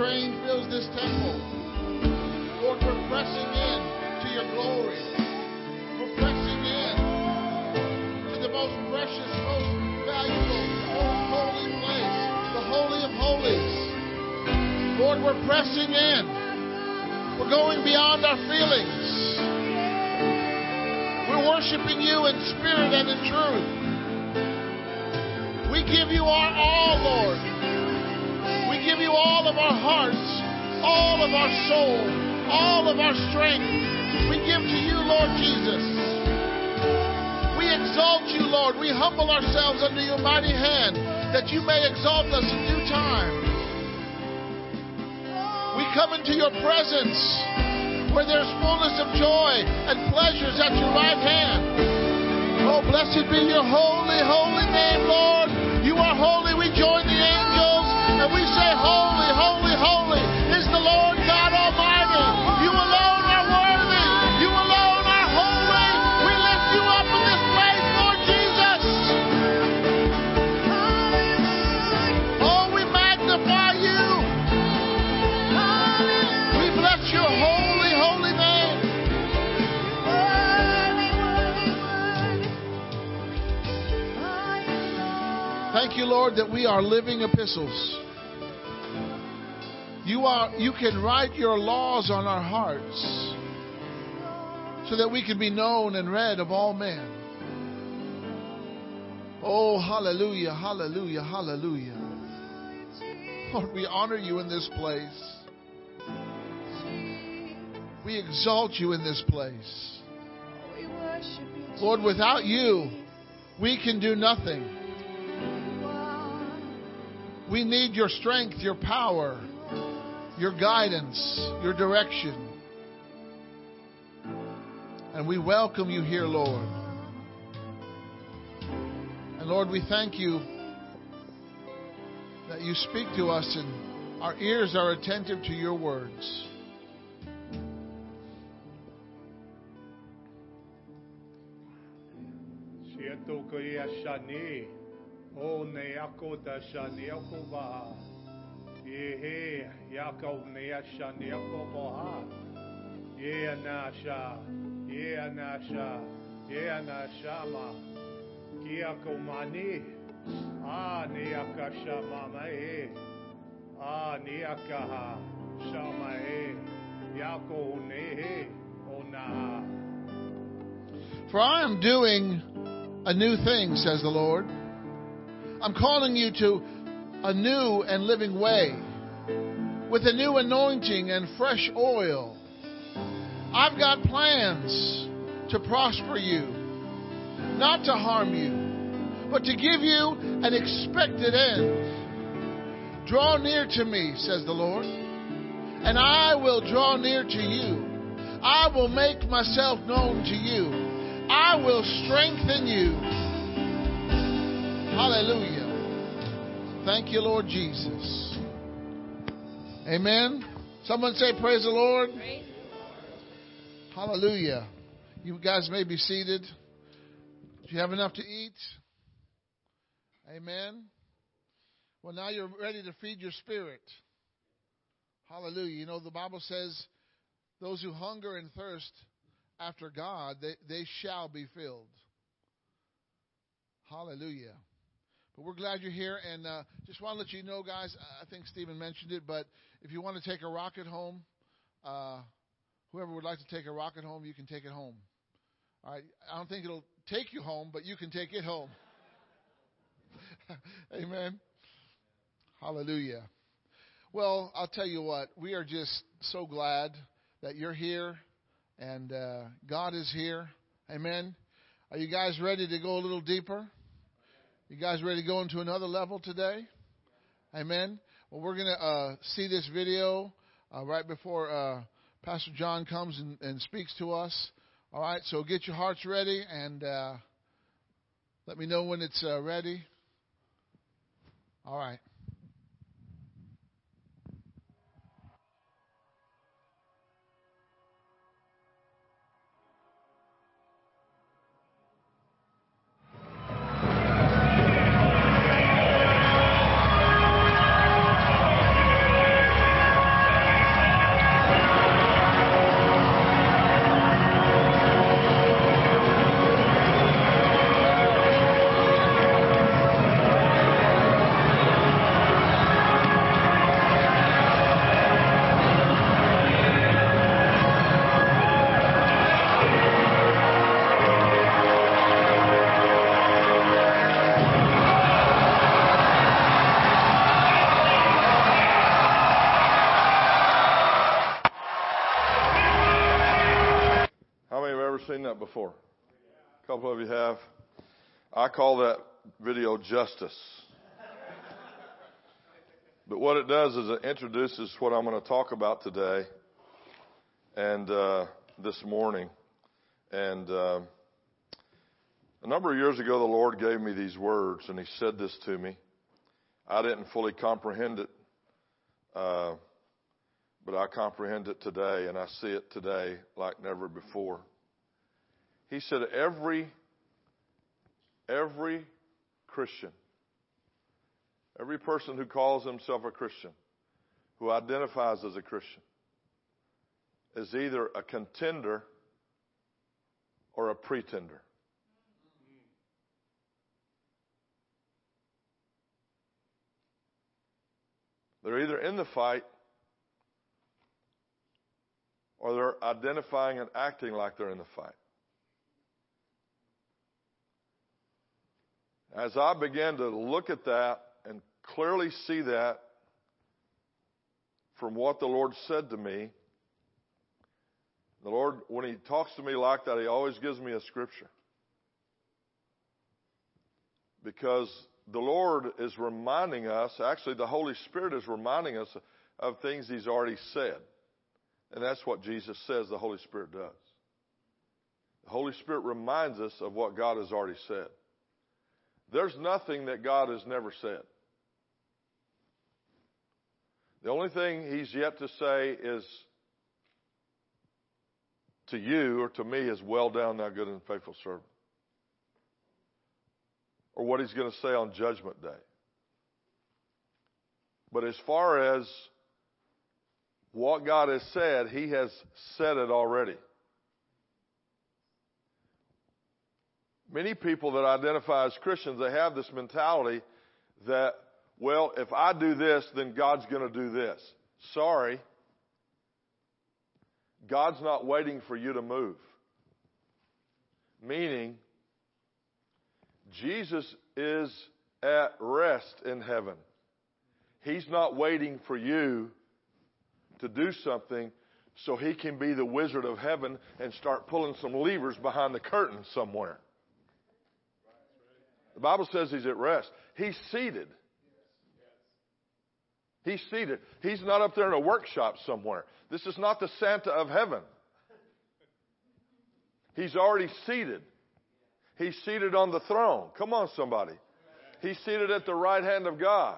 train our soul, all of our strength. We give to you, Lord Jesus. We exalt you, Lord. We humble ourselves under your mighty hand that you may exalt us in due time. We come into your presence where there's fullness of joy and pleasures at your right hand. Oh, blessed be your holy, holy name, Lord. You are holy. We join the angels and we say, Holy, holy, holy is the Lord Thank you, Lord, that we are living epistles. You are you can write your laws on our hearts so that we can be known and read of all men. Oh, hallelujah, hallelujah, hallelujah. Lord, we honor you in this place. We exalt you in this place. Lord, without you, we can do nothing. We need your strength, your power, your guidance, your direction. And we welcome you here, Lord. And Lord, we thank you that you speak to us and our ears are attentive to your words. O ne ako da shani ako ba ye he yako ne a shani ako boha ye anasha ye anasha ye anashama ki ako a ne akasha mama e. A ne akaha shama e. Yako ne he o For I am doing a new thing, says the Lord. I'm calling you to a new and living way with a new anointing and fresh oil. I've got plans to prosper you, not to harm you, but to give you an expected end. Draw near to me, says the Lord, and I will draw near to you. I will make myself known to you. I will strengthen you. Hallelujah. Thank you, Lord Jesus. Amen. Someone say, Praise the Lord. Hallelujah. You guys may be seated. Do you have enough to eat? Amen. Well, now you're ready to feed your spirit. Hallelujah. You know, the Bible says, those who hunger and thirst after God, they, they shall be filled. Hallelujah. But we're glad you're here, and uh, just want to let you know, guys. I think Stephen mentioned it, but if you want to take a rocket home, uh, whoever would like to take a rocket home, you can take it home. All right. I don't think it'll take you home, but you can take it home. Amen. Hallelujah. Well, I'll tell you what. We are just so glad that you're here, and uh, God is here. Amen. Are you guys ready to go a little deeper? You guys ready to go into another level today? Amen. Well, we're going to uh, see this video uh, right before uh, Pastor John comes and, and, speaks to us. All right, so get your hearts ready and uh, let me know when it's uh, ready. All right. Before? A couple of you have. I call that video justice. but what it does is it introduces what I'm going to talk about today and uh, this morning. And uh, a number of years ago, the Lord gave me these words, and He said this to me. I didn't fully comprehend it, uh, but I comprehend it today, and I see it today like never before. He said, "Every every Christian, every person who calls himself a Christian, who identifies as a Christian, is either a contender or a pretender." They're either in the fight or they're identifying and acting like they're in the fight. As I began to look at that and clearly see that from what the Lord said to me, the Lord, when He talks to me like that, He always gives me a scripture. Because the Lord is reminding us, actually, the Holy Spirit is reminding us of things He's already said. And that's what Jesus says the Holy Spirit does. The Holy Spirit reminds us of what God has already said. There's nothing that God has never said. The only thing He's yet to say is to you or to me is well done, thou good and faithful servant or what he's going to say on Judgment Day. But as far as what God has said, he has said it already. Many people that identify as Christians, they have this mentality that, well, if I do this, then God's going to do this. Sorry. God's not waiting for you to move. Meaning, Jesus is at rest in heaven. He's not waiting for you to do something so he can be the wizard of heaven and start pulling some levers behind the curtain somewhere. The Bible says he's at rest. He's seated. He's seated. He's not up there in a workshop somewhere. This is not the Santa of heaven. He's already seated. He's seated on the throne. Come on, somebody. He's seated at the right hand of God.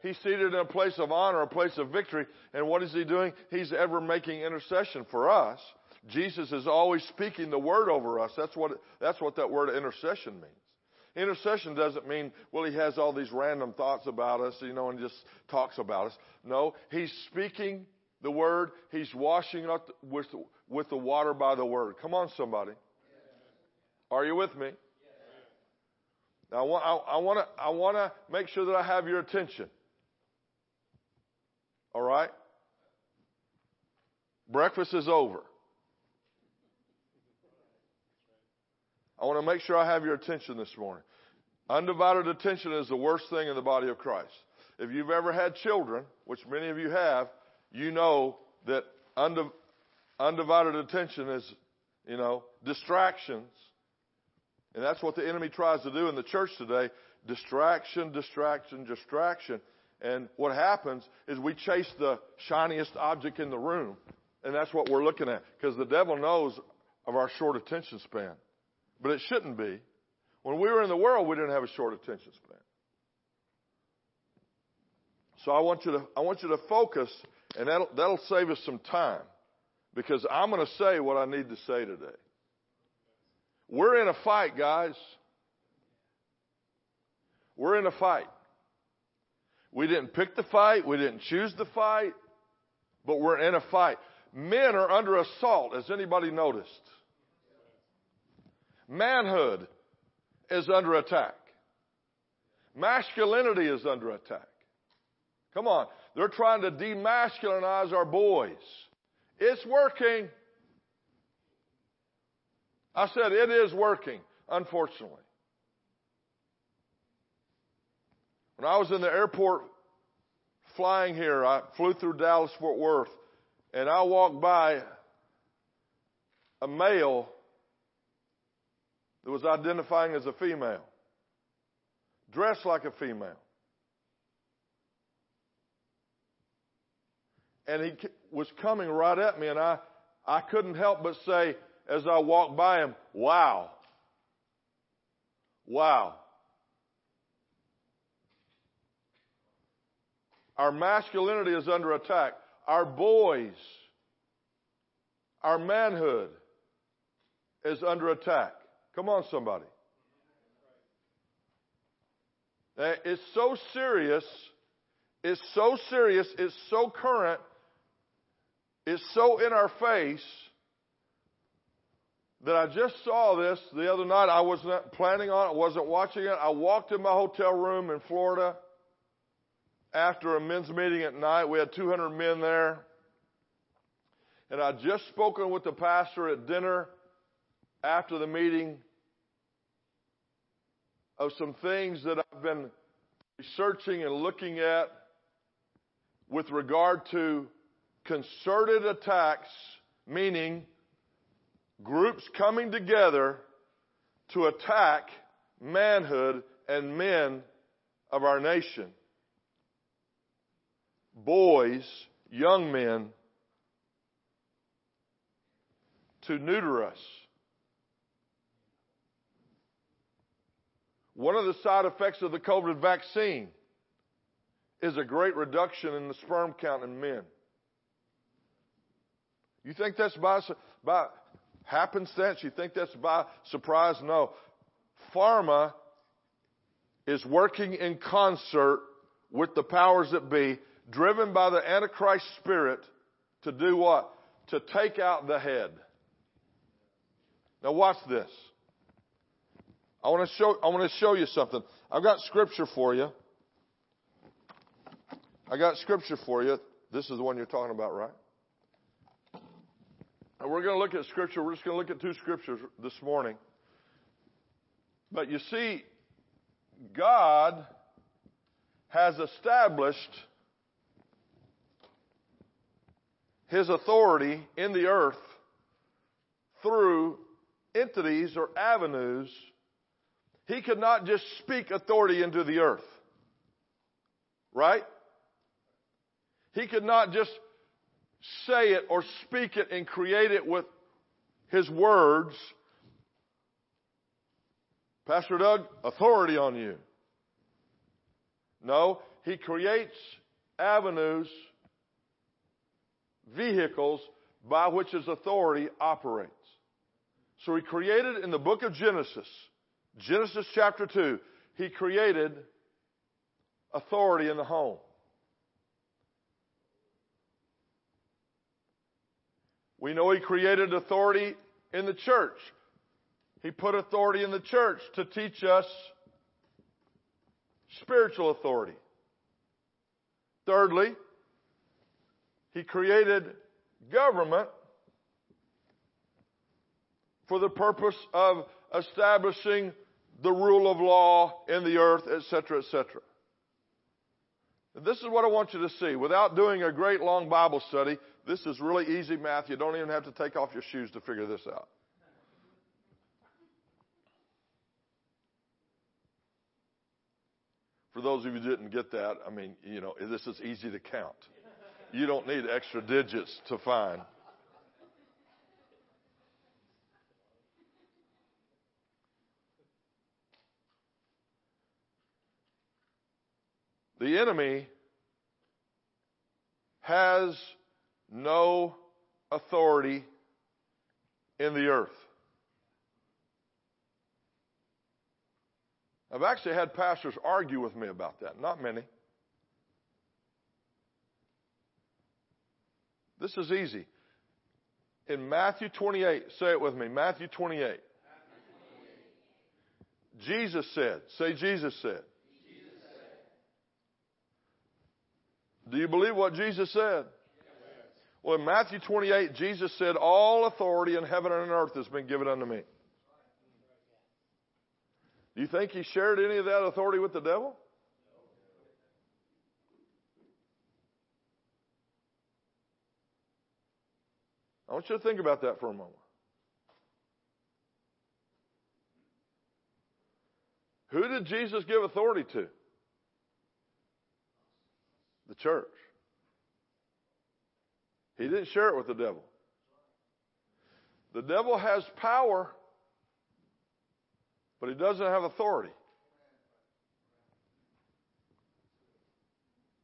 He's seated in a place of honor, a place of victory. And what is he doing? He's ever making intercession for us. Jesus is always speaking the word over us. That's what, that's what that word intercession means. Intercession doesn't mean, well, he has all these random thoughts about us, you know, and just talks about us. No, he's speaking the word. He's washing up with, with the water by the word. Come on, somebody. Are you with me? Now, I want, I, I want to, I want to make sure that I have your attention. All right? Breakfast is over. I want to make sure I have your attention this morning. Undivided attention is the worst thing in the body of Christ. If you've ever had children, which many of you have, you know that undivided attention is, you know, distractions and that's what the enemy tries to do in the church today. Distraction, distraction, distraction. And what happens is we chase the shiniest object in the room. And that's what we're looking at. Because the devil knows of our short attention span. But it shouldn't be. When we were in the world, we didn't have a short attention span. So I want you to, I want you to focus, and that'll, that'll save us some time. Because I'm going to say what I need to say today. We're in a fight, guys. We're in a fight. We didn't pick the fight. We didn't choose the fight. But we're in a fight. Men are under assault. Has anybody noticed? Manhood is under attack. Masculinity is under attack. Come on. They're trying to demasculinize our boys. It's working. I said, it is working, unfortunately. When I was in the airport flying here, I flew through Dallas Fort Worth, and I walked by a male that was identifying as a female, dressed like a female. And he was coming right at me, and I, I couldn't help but say, as I walked by him, wow. Wow. Our masculinity is under attack. Our boys, our manhood is under attack. Come on, somebody. Eh, it's so serious. It's so serious. It's so current. It's so in our face that I just saw this the other night. I wasn't planning on it, wasn't watching it. I walked in my hotel room in Florida after a men's meeting at night. We had 200 men there. And I'd just spoken with the pastor at dinner after the meeting of some things that I've been researching and looking at with regard to concerted attacks, meaning groups coming together to attack manhood and men of our nation. Boys, young men, to neuter us. One of the side effects of the COVID vaccine is a great reduction in the sperm count in men. You think that's by, by happenstance? You think that's by surprise? No. Pharma is working in concert with the powers that be, driven by the Antichrist spirit to do what? To take out the head. Now watch this. I want to show, I want to show you something. I've got scripture for you. I got scripture for you. This is the one you're talking about, right? And we're going to look at scripture. We're just going to look at two scriptures this morning. But you see, God has established His authority in the earth through entities or avenues he could not just speak authority into the earth. Right? He could not just say it or speak it and create it with his words. Pastor Doug, authority on you. No, he creates avenues, vehicles by which his authority operates. So he created in the book of Genesis Genesis chapter 2, he created authority in the home. We know he created authority in the church. He put authority in the church to teach us spiritual authority. Thirdly, he created government for the purpose of establishing the rule of law in the earth, etc., etc. This is what I want you to see. Without doing a great long Bible study, this is really easy math. You don't even have to take off your shoes to figure this out. For those of you who didn't get that, I mean, you know, this is easy to count. You don't need extra digits to find. The enemy has no authority in the earth. I've actually had pastors argue with me about that. Not many. This is easy. In Matthew 28, say it with me Matthew 28. Jesus said, say Jesus said. Do you believe what Jesus said? Well, in Matthew 28, Jesus said, All authority in heaven and on earth has been given unto me. Do you think he shared any of that authority with the devil? I want you to think about that for a moment. Who did Jesus give authority to? The church. He didn't share it with the devil. The devil has power, but he doesn't have authority.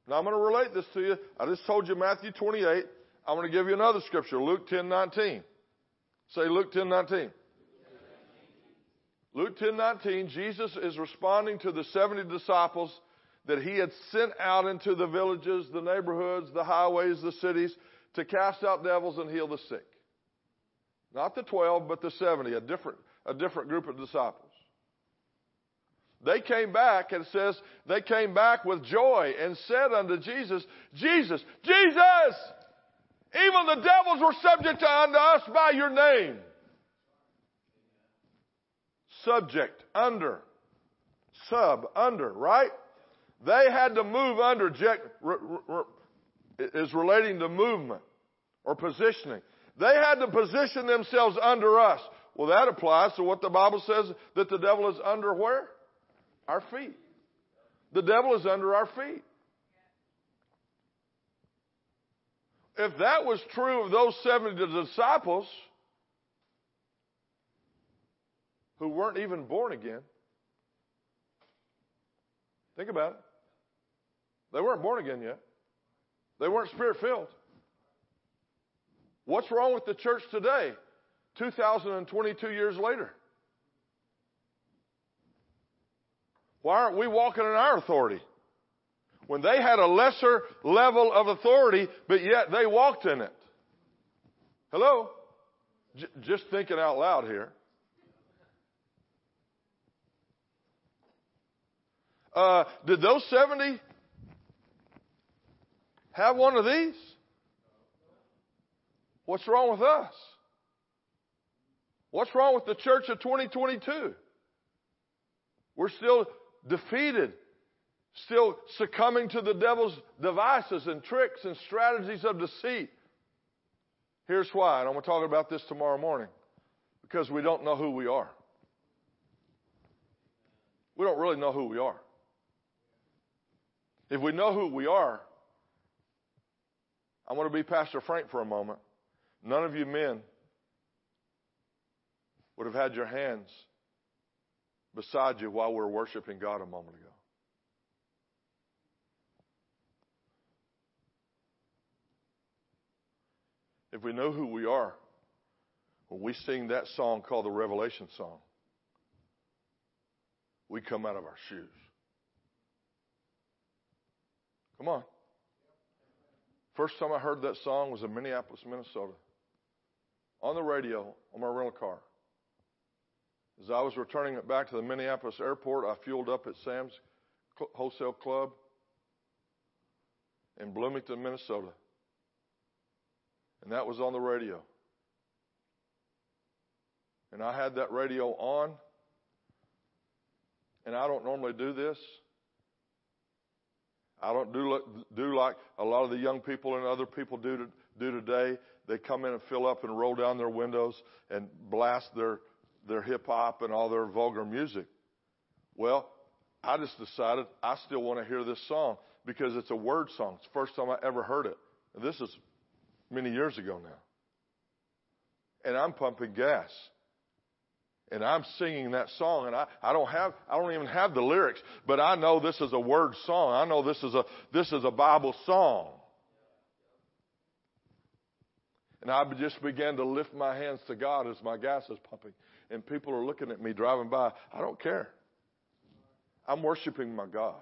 Now I'm going to relate this to you. I just told you Matthew 28. I'm going to give you another scripture, Luke 10:19. Say Luke 10:19. Luke 10:19, Jesus is responding to the 70 disciples that he had sent out into the villages, the neighborhoods, the highways, the cities to cast out devils and heal the sick. Not the 12, but the 70, a different, a different group of disciples. They came back and it says they came back with joy and said unto Jesus, Jesus, Jesus! Even the devils were subject unto us by your name. Subject, under, sub, under, right? They had to move under, is relating to movement or positioning. They had to position themselves under us. Well, that applies to what the Bible says that the devil is under where? Our feet. The devil is under our feet. If that was true of those 70 disciples who weren't even born again, think about it. They weren't born again yet. They weren't spirit filled. What's wrong with the church today, 2022 years later? Why aren't we walking in our authority? When they had a lesser level of authority, but yet they walked in it. Hello? J- just thinking out loud here. Uh, did those 70 have one of these? What's wrong with us? What's wrong with the church of 2022? We're still defeated, still succumbing to the devil's devices and tricks and strategies of deceit. Here's why, and I'm going to talk about this tomorrow morning. Because we don't know who we are. We don't really know who we are. If we know who we are, I want to be Pastor Frank for a moment. None of you men would have had your hands beside you while we were worshiping God a moment ago. If we know who we are, when we sing that song called the Revelation Song, we come out of our shoes. Come on. First time I heard that song was in Minneapolis, Minnesota. On the radio, on my rental car. As I was returning it back to the Minneapolis airport, I fueled up at Sam's Wholesale Club in Bloomington, Minnesota. And that was on the radio. And I had that radio on. And I don't normally do this. I don't do, do like a lot of the young people and other people do, to, do today. They come in and fill up and roll down their windows and blast their their hip hop and all their vulgar music. Well, I just decided I still want to hear this song because it's a word song. It's the first time I ever heard it. And this is many years ago now. And I'm pumping gas. And I'm singing that song and I, I don't have, I don't even have the lyrics, but I know this is a word song. I know this is a, this is a Bible song. And I just began to lift my hands to God as my gas is pumping and people are looking at me driving by, I don't care. I'm worshiping my God.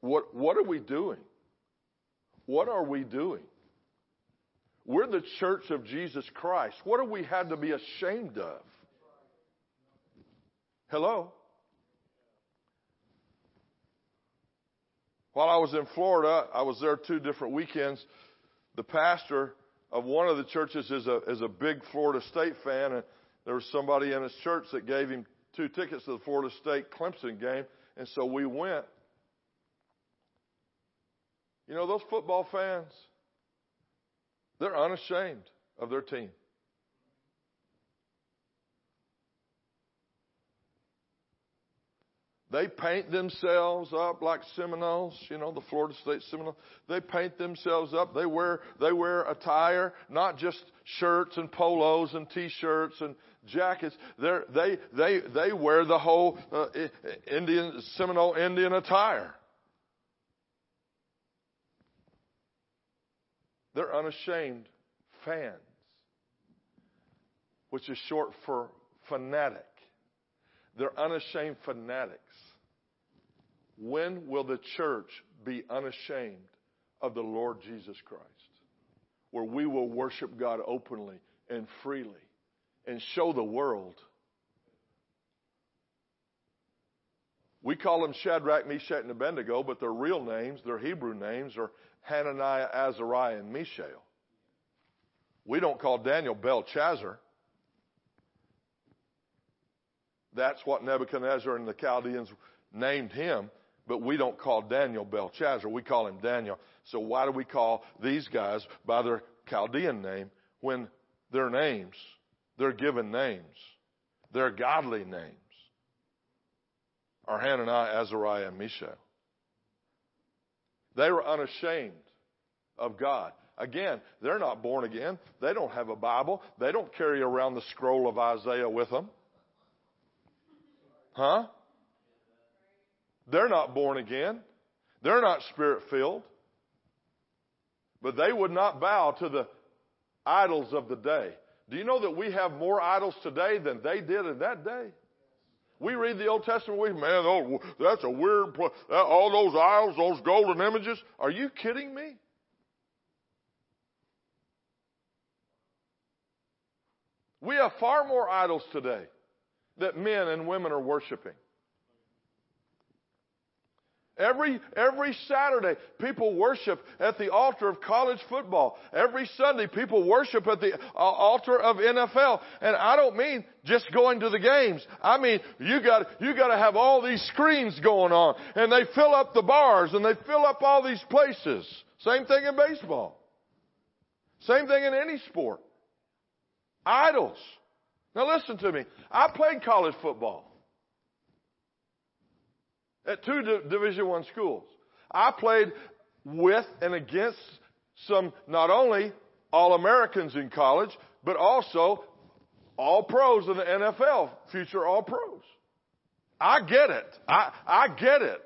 What, what are we doing? What are we doing? We're the church of Jesus Christ. What have we had to be ashamed of? Hello? While I was in Florida, I was there two different weekends. The pastor of one of the churches is a is a big Florida State fan, and there was somebody in his church that gave him two tickets to the Florida State Clemson game, and so we went. You know those football fans, they're unashamed of their team. They paint themselves up like Seminoles, you know, the Florida State Seminoles. They paint themselves up. They wear they wear attire, not just shirts and polos and t-shirts and jackets. They're, they they they wear the whole uh, Indian Seminole Indian attire. They're unashamed fans, which is short for fanatic. They're unashamed fanatics. When will the church be unashamed of the Lord Jesus Christ? Where we will worship God openly and freely and show the world. We call them Shadrach, Meshach, and Abednego, but their real names, their Hebrew names, are Hananiah, Azariah, and Mishael. We don't call Daniel Belshazzar. That's what Nebuchadnezzar and the Chaldeans named him, but we don't call Daniel Belshazzar. We call him Daniel. So why do we call these guys by their Chaldean name when their names, their given names, their godly names are Hananiah, Azariah, and Mishael? They were unashamed of God. Again, they're not born again. They don't have a Bible. They don't carry around the scroll of Isaiah with them. Huh? They're not born again. They're not spirit filled. But they would not bow to the idols of the day. Do you know that we have more idols today than they did in that day? We read the Old Testament, we, man, oh, that's a weird, all those idols, those golden images. Are you kidding me? We have far more idols today that men and women are worshiping. Every, every Saturday, people worship at the altar of college football. Every Sunday, people worship at the uh, altar of NFL. And I don't mean just going to the games. I mean, you got, you got to have all these screens going on. And they fill up the bars and they fill up all these places. Same thing in baseball. Same thing in any sport. Idols. Now listen to me. I played college football at two Division One schools. I played with and against some not only all Americans in college, but also all pros in the NFL, future all pros. I get it. I, I get it.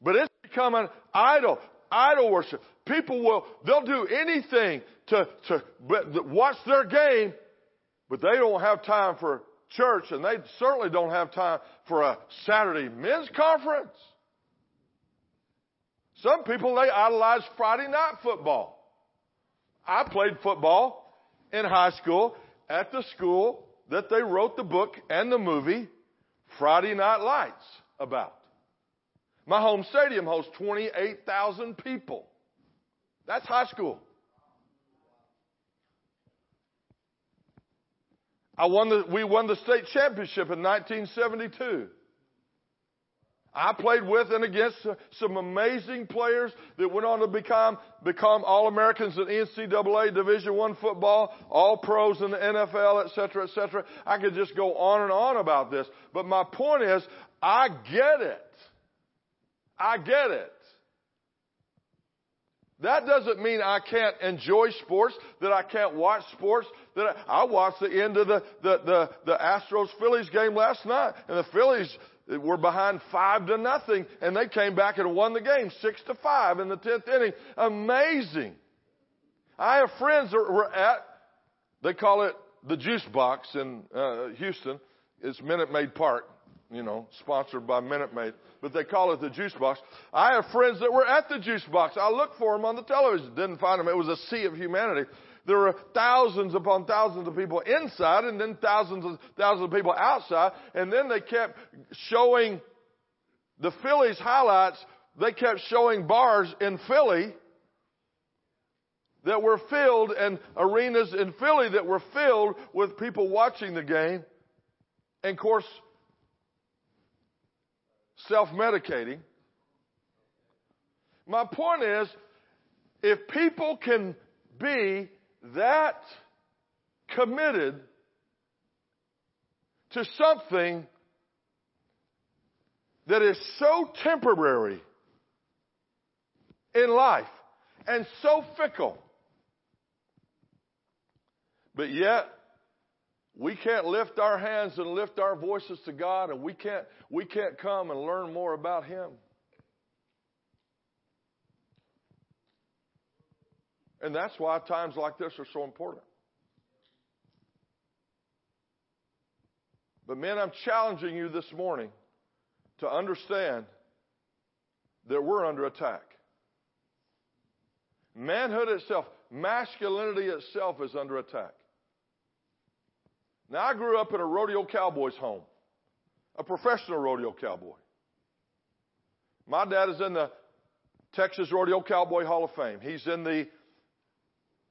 But it's become an idol, idol worship. People will, they'll do anything to, to watch their game, but they don't have time for church and they certainly don't have time for a Saturday men's conference. Some people, they idolize Friday night football. I played football in high school at the school that they wrote the book and the movie Friday Night Lights about. My home stadium hosts 28,000 people. That's high school. I won the, we won the state championship in 1972. I played with and against some amazing players that went on to become, become All-Americans in NCAA Division One football, all pros in the NFL, et cetera, et cetera. I could just go on and on about this. But my point is, I get it. I get it. That doesn't mean I can't enjoy sports, that I can't watch sports. That I, I watched the end of the, the, the, the Astros Phillies game last night, and the Phillies were behind five to nothing, and they came back and won the game six to five in the tenth inning. Amazing. I have friends that were at, they call it the Juice Box in uh, Houston. It's Minute Maid Park, you know, sponsored by Minute Maid but they call it the juice box. I have friends that were at the juice box. I looked for them on the television, didn't find them. It was a sea of humanity. There were thousands upon thousands of people inside and then thousands and thousands of people outside. And then they kept showing the Phillies highlights. They kept showing bars in Philly that were filled and arenas in Philly that were filled with people watching the game. And of course, self medicating. My point is, if people can be that committed to something that is so temporary in life and so fickle. But yet, we can't lift our hands and lift our voices to God and we can't, we can't come and learn more about Him. And that's why times like this are so important. But, men, I'm challenging you this morning to understand that we're under attack. Manhood itself, masculinity itself is under attack. Now, I grew up in a rodeo cowboy's home, a professional rodeo cowboy. My dad is in the Texas Rodeo Cowboy Hall of Fame. He's in the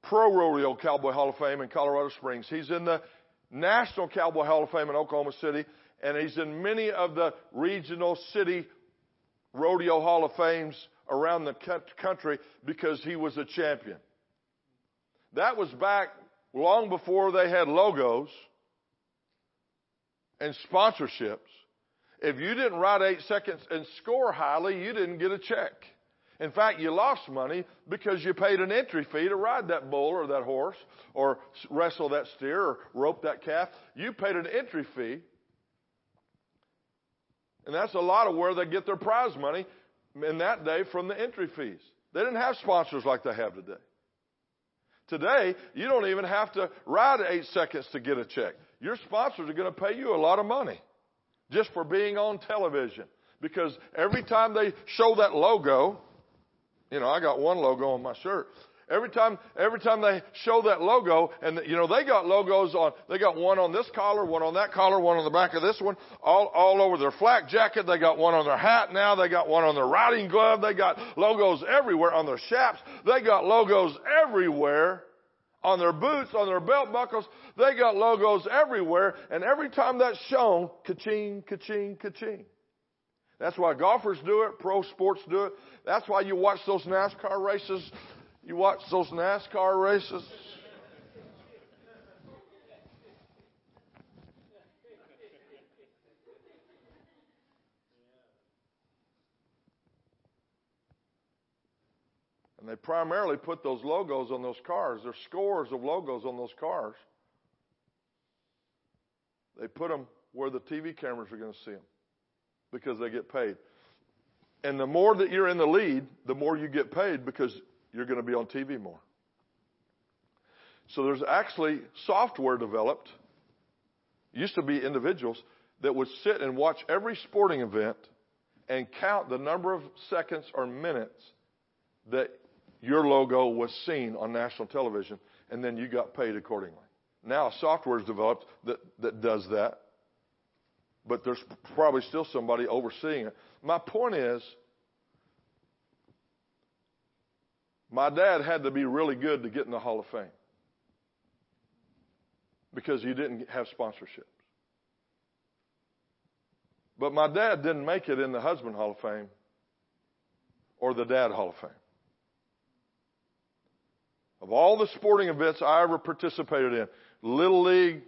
Pro Rodeo Cowboy Hall of Fame in Colorado Springs. He's in the National Cowboy Hall of Fame in Oklahoma City. And he's in many of the regional city rodeo Hall of Fames around the country because he was a champion. That was back long before they had logos and sponsorships. If you didn't ride eight seconds and score highly, you didn't get a check. In fact, you lost money because you paid an entry fee to ride that bull or that horse or wrestle that steer or rope that calf. You paid an entry fee. And that's a lot of where they get their prize money in that day from the entry fees. They didn't have sponsors like they have today. Today, you don't even have to ride eight seconds to get a check. Your sponsors are going to pay you a lot of money just for being on television. Because every time they show that logo, you know, I got one logo on my shirt. Every time, every time they show that logo, and you know, they got logos on, they got one on this collar, one on that collar, one on the back of this one, all, all over their flak jacket. They got one on their hat now. They got one on their riding glove. They got logos everywhere on their chaps. They got logos everywhere on their boots, on their belt buckles. They got logos everywhere. And every time that's shown, ka-ching, ka-ching, ka-ching. That's why golfers do it, pro sports do it. That's why you watch those NASCAR races. You watch those NASCAR races. And they primarily put those logos on those cars. There's scores of logos on those cars. They put them where the TV cameras are going to see them because they get paid. And the more that you're in the lead, the more you get paid because you're going to be on TV more. So there's actually software developed, used to be individuals, that would sit and watch every sporting event and count the number of seconds or minutes that your logo was seen on national television, and then you got paid accordingly. Now software is developed that, that does that but there's probably still somebody overseeing it. My point is, my dad had to be really good to get in the Hall of Fame because he didn't have sponsorships. But my dad didn't make it in the Husband Hall of Fame or the Dad Hall of Fame. Of all the sporting events I ever participated in, Little League,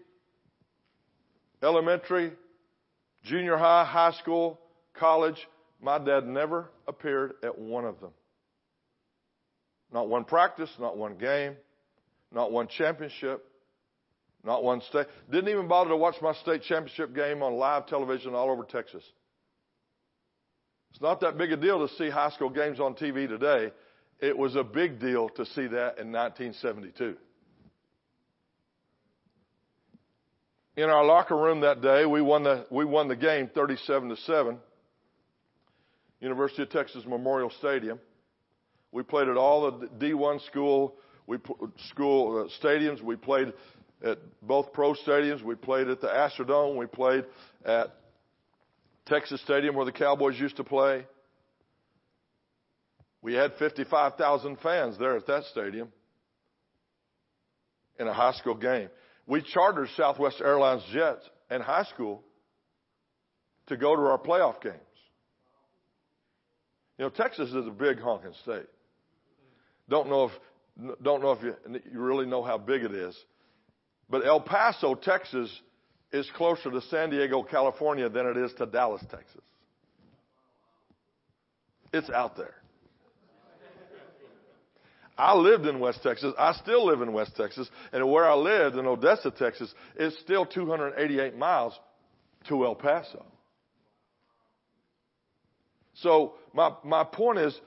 elementary, junior high, high school, college, my dad never appeared at one of them. Not one practice, not one game, not one championship, not one state. Didn't even bother to watch my state championship game on live television all over Texas. It's not that big a deal to see high school games on TV today. It was a big deal to see that in 1972. in our locker room that day, we won the, we won the game 37 to 7. University of Texas Memorial Stadium. We played at all the D1 school, we, school uh, stadiums. We played at both pro stadiums. We played at the Astrodome. We played at Texas Stadium where the Cowboys used to play. We had 55,000 fans there at that stadium in a high school game. We chartered Southwest Airlines jets in high school to go to our playoff games. You know, Texas is a big honking state. Don't know if don't know if you, you really know how big it is, but El Paso, Texas, is closer to San Diego, California than it is to Dallas, Texas. It's out there. I lived in West Texas. I still live in West Texas. And where I lived in Odessa, Texas, it's still 288 miles to El Paso. So my, my point is,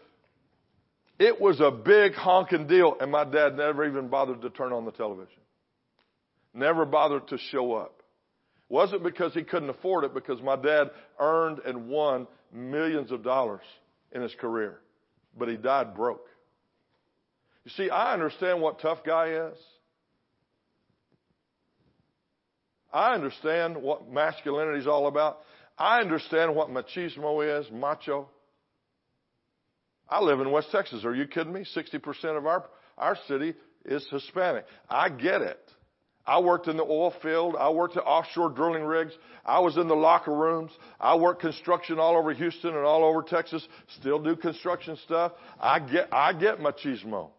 it was a big honking deal, and my dad never even bothered to turn on the television. Never bothered to show up. Wasn't because he couldn't afford it, because my dad earned and won millions of dollars in his career. But he died broke. You see, I understand what tough guy is. I understand what masculinity is all about. I understand what machismo is, macho. I live in West Texas. Are you kidding me? 60% of our, our city is Hispanic. I get it. I worked in the oil field. I worked at offshore drilling rigs. I was in the locker rooms. I worked construction all over Houston and all over Texas. Still do construction stuff. I get, I get machismo.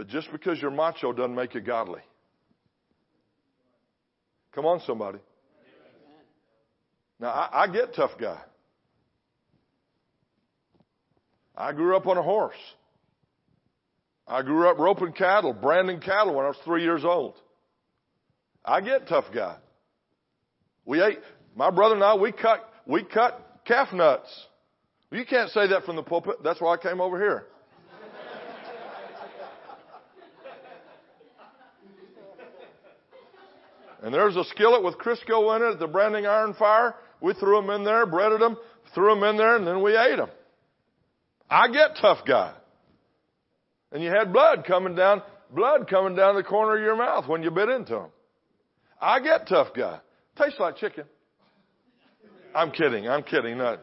But just because you're macho doesn't make you godly. Come on, somebody. Now, I, I get tough guy. I grew up on a horse. I grew up roping cattle, branding cattle when I was three years old. I get tough guy. We ate, my brother and I, we cut, we cut calf nuts. You can't say that from the pulpit. That's why I came over here. And there's a skillet with Crisco in it at the branding iron fire. We threw them in there, breaded them, threw them in there, and then we ate them. I get tough guy. And you had blood coming down, blood coming down the corner of your mouth when you bit into them. I get tough guy. Tastes like chicken. I'm kidding. I'm kidding. Not.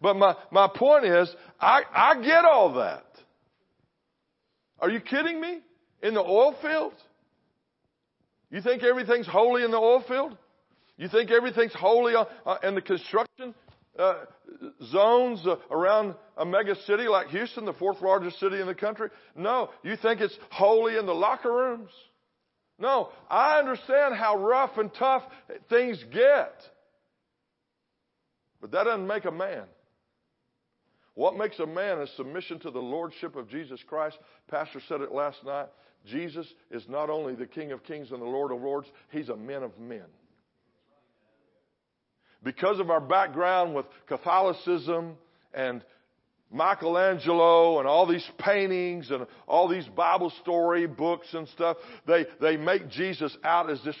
But my, my point is, I, I get all that. Are you kidding me? In the oil fields? You think everything's holy in the oil field? You think everything's holy uh, uh, in the construction uh, zones around a mega city like Houston, the fourth largest city in the country? No. You think it's holy in the locker rooms? No. I understand how rough and tough things get. But that doesn't make a man. What makes a man is submission to the lordship of Jesus Christ. Pastor said it last night. Jesus is not only the King of Kings and the Lord of Lords, He's a man of men. Because of our background with Catholicism and Michelangelo and all these paintings and all these Bible story books and stuff, they, they make Jesus out as this.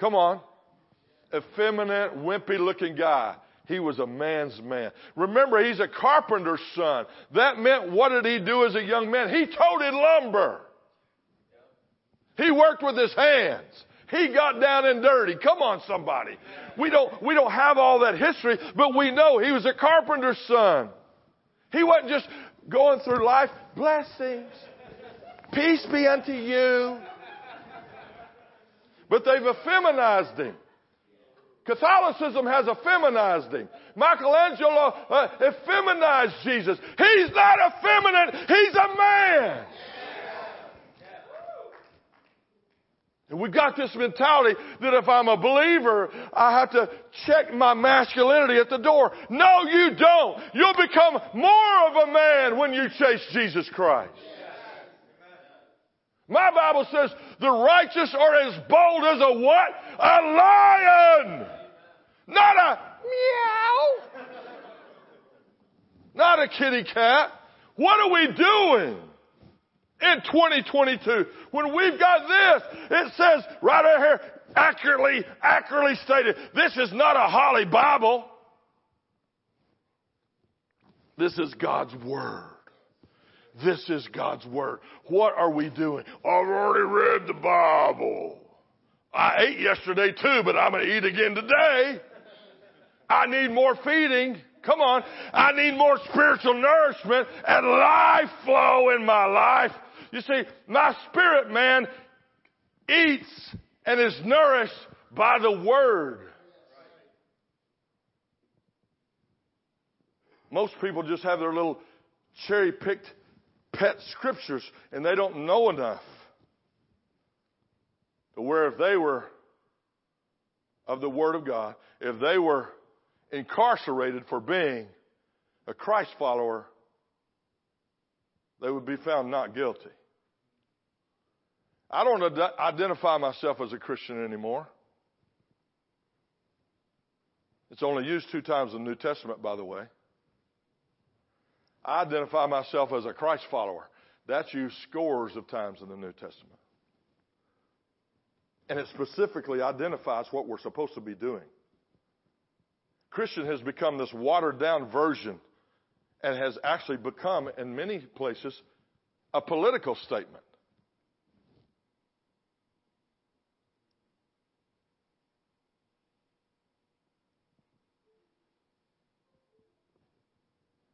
Come on. Effeminate, wimpy looking guy. He was a man's man. Remember, he's a carpenter's son. That meant what did he do as a young man? He toted lumber. He worked with his hands. He got down and dirty. Come on, somebody. We don't, we don't have all that history, but we know he was a carpenter's son. He wasn't just going through life, blessings, peace be unto you. But they've effeminized him. Catholicism has effeminized him. Michelangelo uh, effeminized Jesus. He's not effeminate, he's a man. And we got this mentality that if I'm a believer, I have to check my masculinity at the door. No, you don't. You'll become more of a man when you chase Jesus Christ. My Bible says the righteous are as bold as a what? A lion! Not a meow! Not a kitty cat. What are we doing? in 2022 when we've got this. It says right over here, accurately, accurately stated, this is not a holly Bible. This is God's Word. This is God's Word. What are we doing? I've already read the Bible. I ate yesterday too, but I'm going to eat again today. I need more feeding. Come on. I need more spiritual nourishment and life flow in my life. You see, my spirit man eats and is nourished by the Word. Most people just have their little cherry picked pet scriptures and they don't know enough to where if they were of the Word of God, if they were incarcerated for being a Christ follower, they would be found not guilty. I don't ad- identify myself as a Christian anymore. It's only used two times in the New Testament, by the way. I identify myself as a Christ follower. That's used scores of times in the New Testament. And it specifically identifies what we're supposed to be doing. Christian has become this watered down version and has actually become, in many places, a political statement.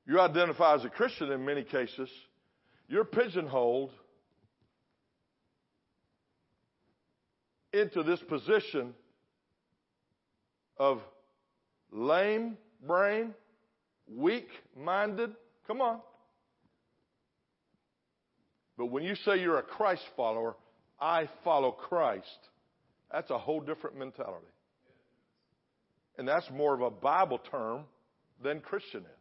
You identify as a Christian in many cases, you're pigeonholed into this position of lame brain, weak minded. Come on. But when you say you're a Christ follower, I follow Christ, that's a whole different mentality. And that's more of a Bible term than Christian is.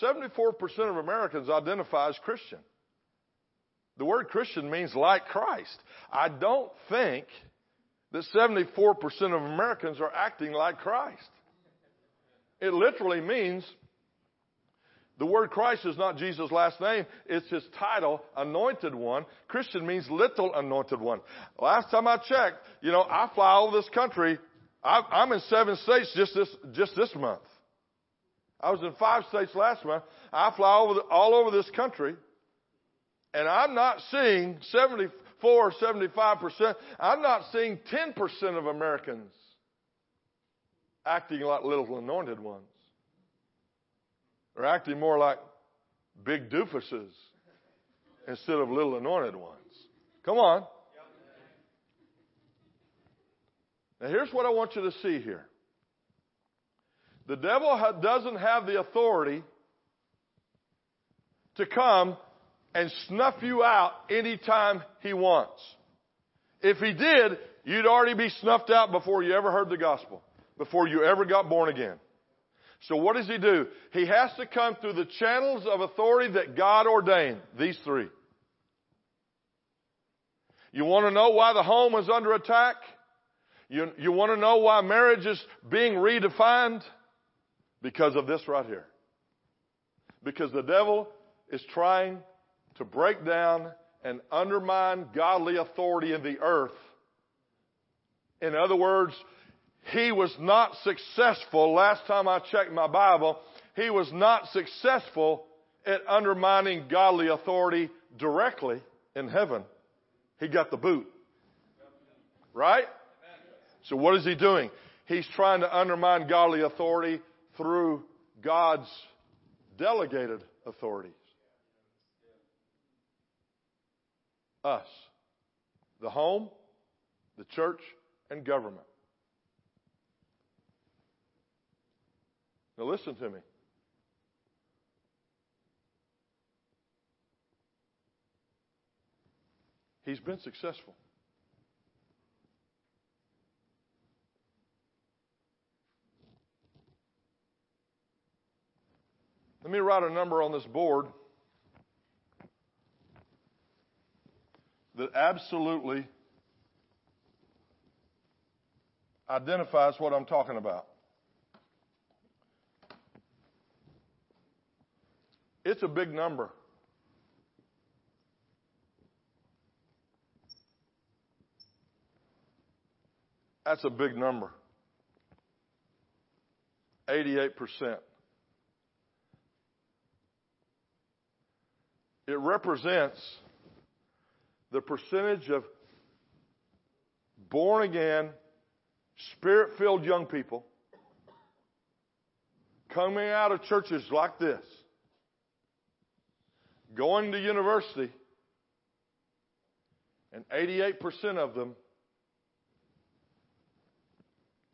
74% of Americans identify as Christian. The word Christian means like Christ. I don't think that 74% of Americans are acting like Christ. It literally means the word Christ is not Jesus' last name, it's his title, anointed one. Christian means little anointed one. Last time I checked, you know, I fly all over this country. I, am in seven states just this, just this month. I was in five states last month. I fly over the, all over this country. And I'm not seeing 74, or 75%. I'm not seeing 10% of Americans acting like little anointed ones. They're acting more like big doofuses instead of little anointed ones. Come on. Now here's what I want you to see here. The devil ha- doesn't have the authority to come and snuff you out anytime he wants. If he did, you'd already be snuffed out before you ever heard the gospel, before you ever got born again. So what does he do? He has to come through the channels of authority that God ordained. These three. You want to know why the home is under attack? You, you want to know why marriage is being redefined? Because of this right here. Because the devil is trying to break down and undermine godly authority in the earth. In other words, he was not successful, last time I checked my Bible, he was not successful at undermining godly authority directly in heaven. He got the boot. Right? So what is he doing? He's trying to undermine godly authority through God's delegated authorities. Us. The home, the church, and government. Now listen to me. He's been successful. Let me write a number on this board that absolutely identifies what I'm talking about. It's a big number. That's a big number. 88%. It represents the percentage of born again, spirit filled young people coming out of churches like this, going to university, and 88% of them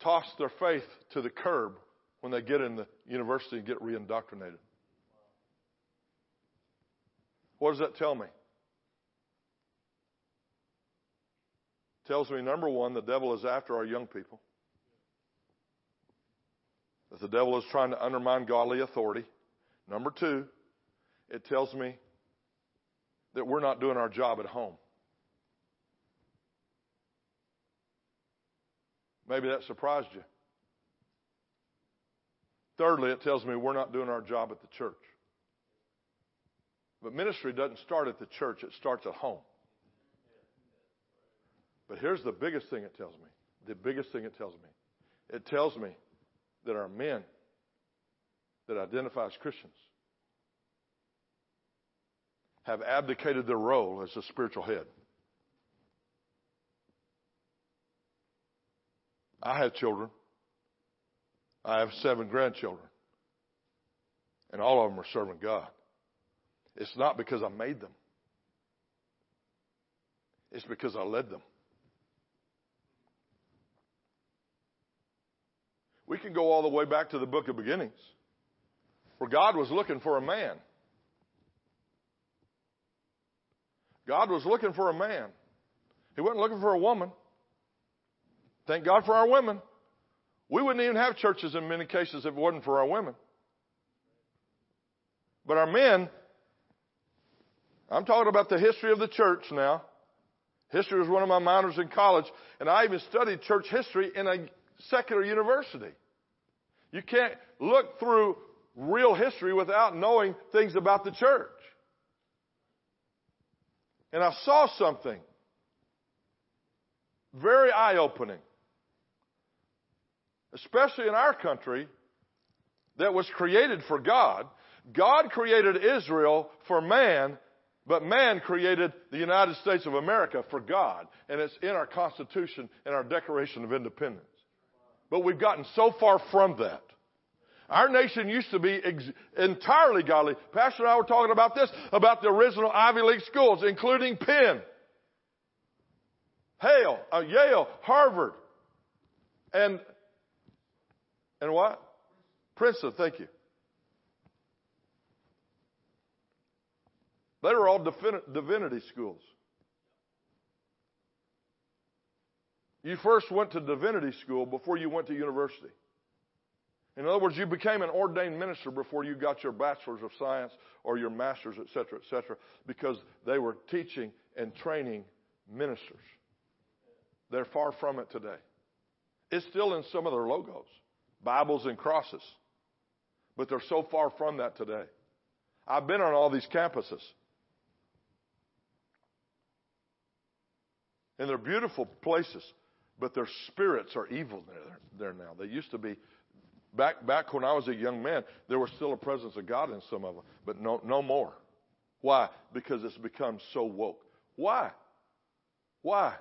toss their faith to the curb when they get in the university and get reindoctrinated. What does that tell me? It tells me number one, the devil is after our young people. That the devil is trying to undermine godly authority. Number two, it tells me that we're not doing our job at home. Maybe that surprised you. Thirdly, it tells me we're not doing our job at the church. But ministry doesn't start at the church, it starts at home. But here's the biggest thing it tells me. The biggest thing it tells me. It tells me that our men that identify as Christians have abdicated their role as a spiritual head. I have children. I have seven grandchildren. And all of them are serving God. It's not because I made them. It's because I led them. We can go all the way back to the book of beginnings, where God was looking for a man. God was looking for a man. He wasn't looking for a woman. Thank God for our women. We wouldn't even have churches in many cases if it wasn't for our women. But our men, I'm talking about the history of the church now. History was one of my minors in college, and I even studied church history in a secular university. You can't look through real history without knowing things about the church. And I saw something very eye opening, especially in our country that was created for God. God created Israel for man, but man created the United States of America for God. And it's in our Constitution and our Declaration of Independence. But we've gotten so far from that. Our nation used to be ex- entirely godly. Pastor and I were talking about this, about the original Ivy League schools, including Penn, Hale, uh, Yale, Harvard, and, and what? Princeton, thank you. They were all divinity schools. You first went to divinity school before you went to university. In other words, you became an ordained minister before you got your bachelor's of science or your master's, et cetera, et cetera, because they were teaching and training ministers. They're far from it today. It's still in some of their logos, Bibles and crosses, but they're so far from that today. I've been on all these campuses. And they're beautiful places but their spirits are evil there, there now. They used to be back back when I was a young man. There was still a presence of God in some of them, but no no more. Why? Because it's become so woke. Why? Why?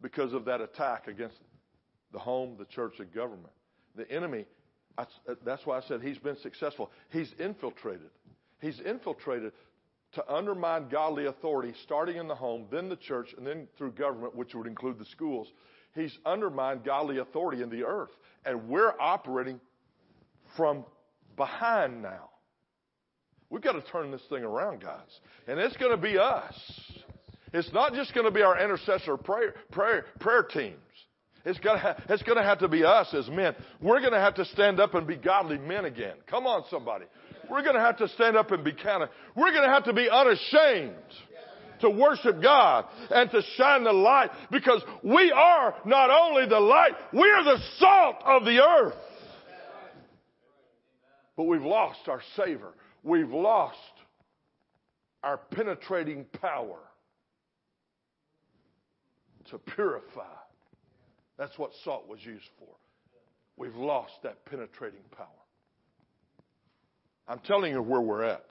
Because of that attack against the home, the church, and government. The enemy. That's why I said he's been successful. He's infiltrated. He's infiltrated to undermine godly authority, starting in the home, then the church, and then through government, which would include the schools. He's undermined godly authority in the earth. And we're operating from behind now. We've got to turn this thing around, guys. And it's going to be us. It's not just going to be our intercessor prayer, prayer, prayer teams. It's going, to it's going to have to be us as men. We're going to have to stand up and be godly men again. Come on, somebody. We're going to have to stand up and be counted. We're going to have to be unashamed to worship God and to shine the light because we are not only the light, we are the salt of the earth. But we've lost our savor. We've lost our penetrating power to purify. That's what salt was used for. We've lost that penetrating power. I'm telling you where we're at.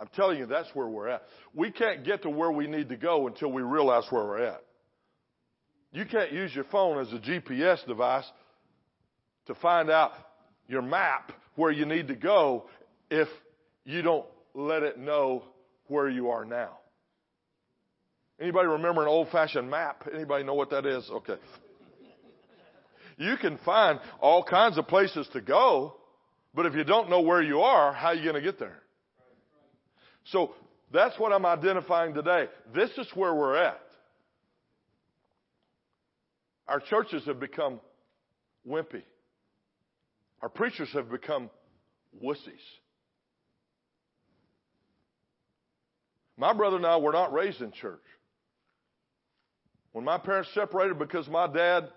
I'm telling you that's where we're at. We can't get to where we need to go until we realize where we're at. You can't use your phone as a GPS device to find out your map where you need to go if you don't let it know where you are now. Anybody remember an old fashioned map? Anybody know what that is? Okay. You can find all kinds of places to go, but if you don't know where you are, how are you going to get there? So that's what I'm identifying today. This is where we're at. Our churches have become wimpy. Our preachers have become wussies. My brother and I were not raised in church. When my parents separated because my dad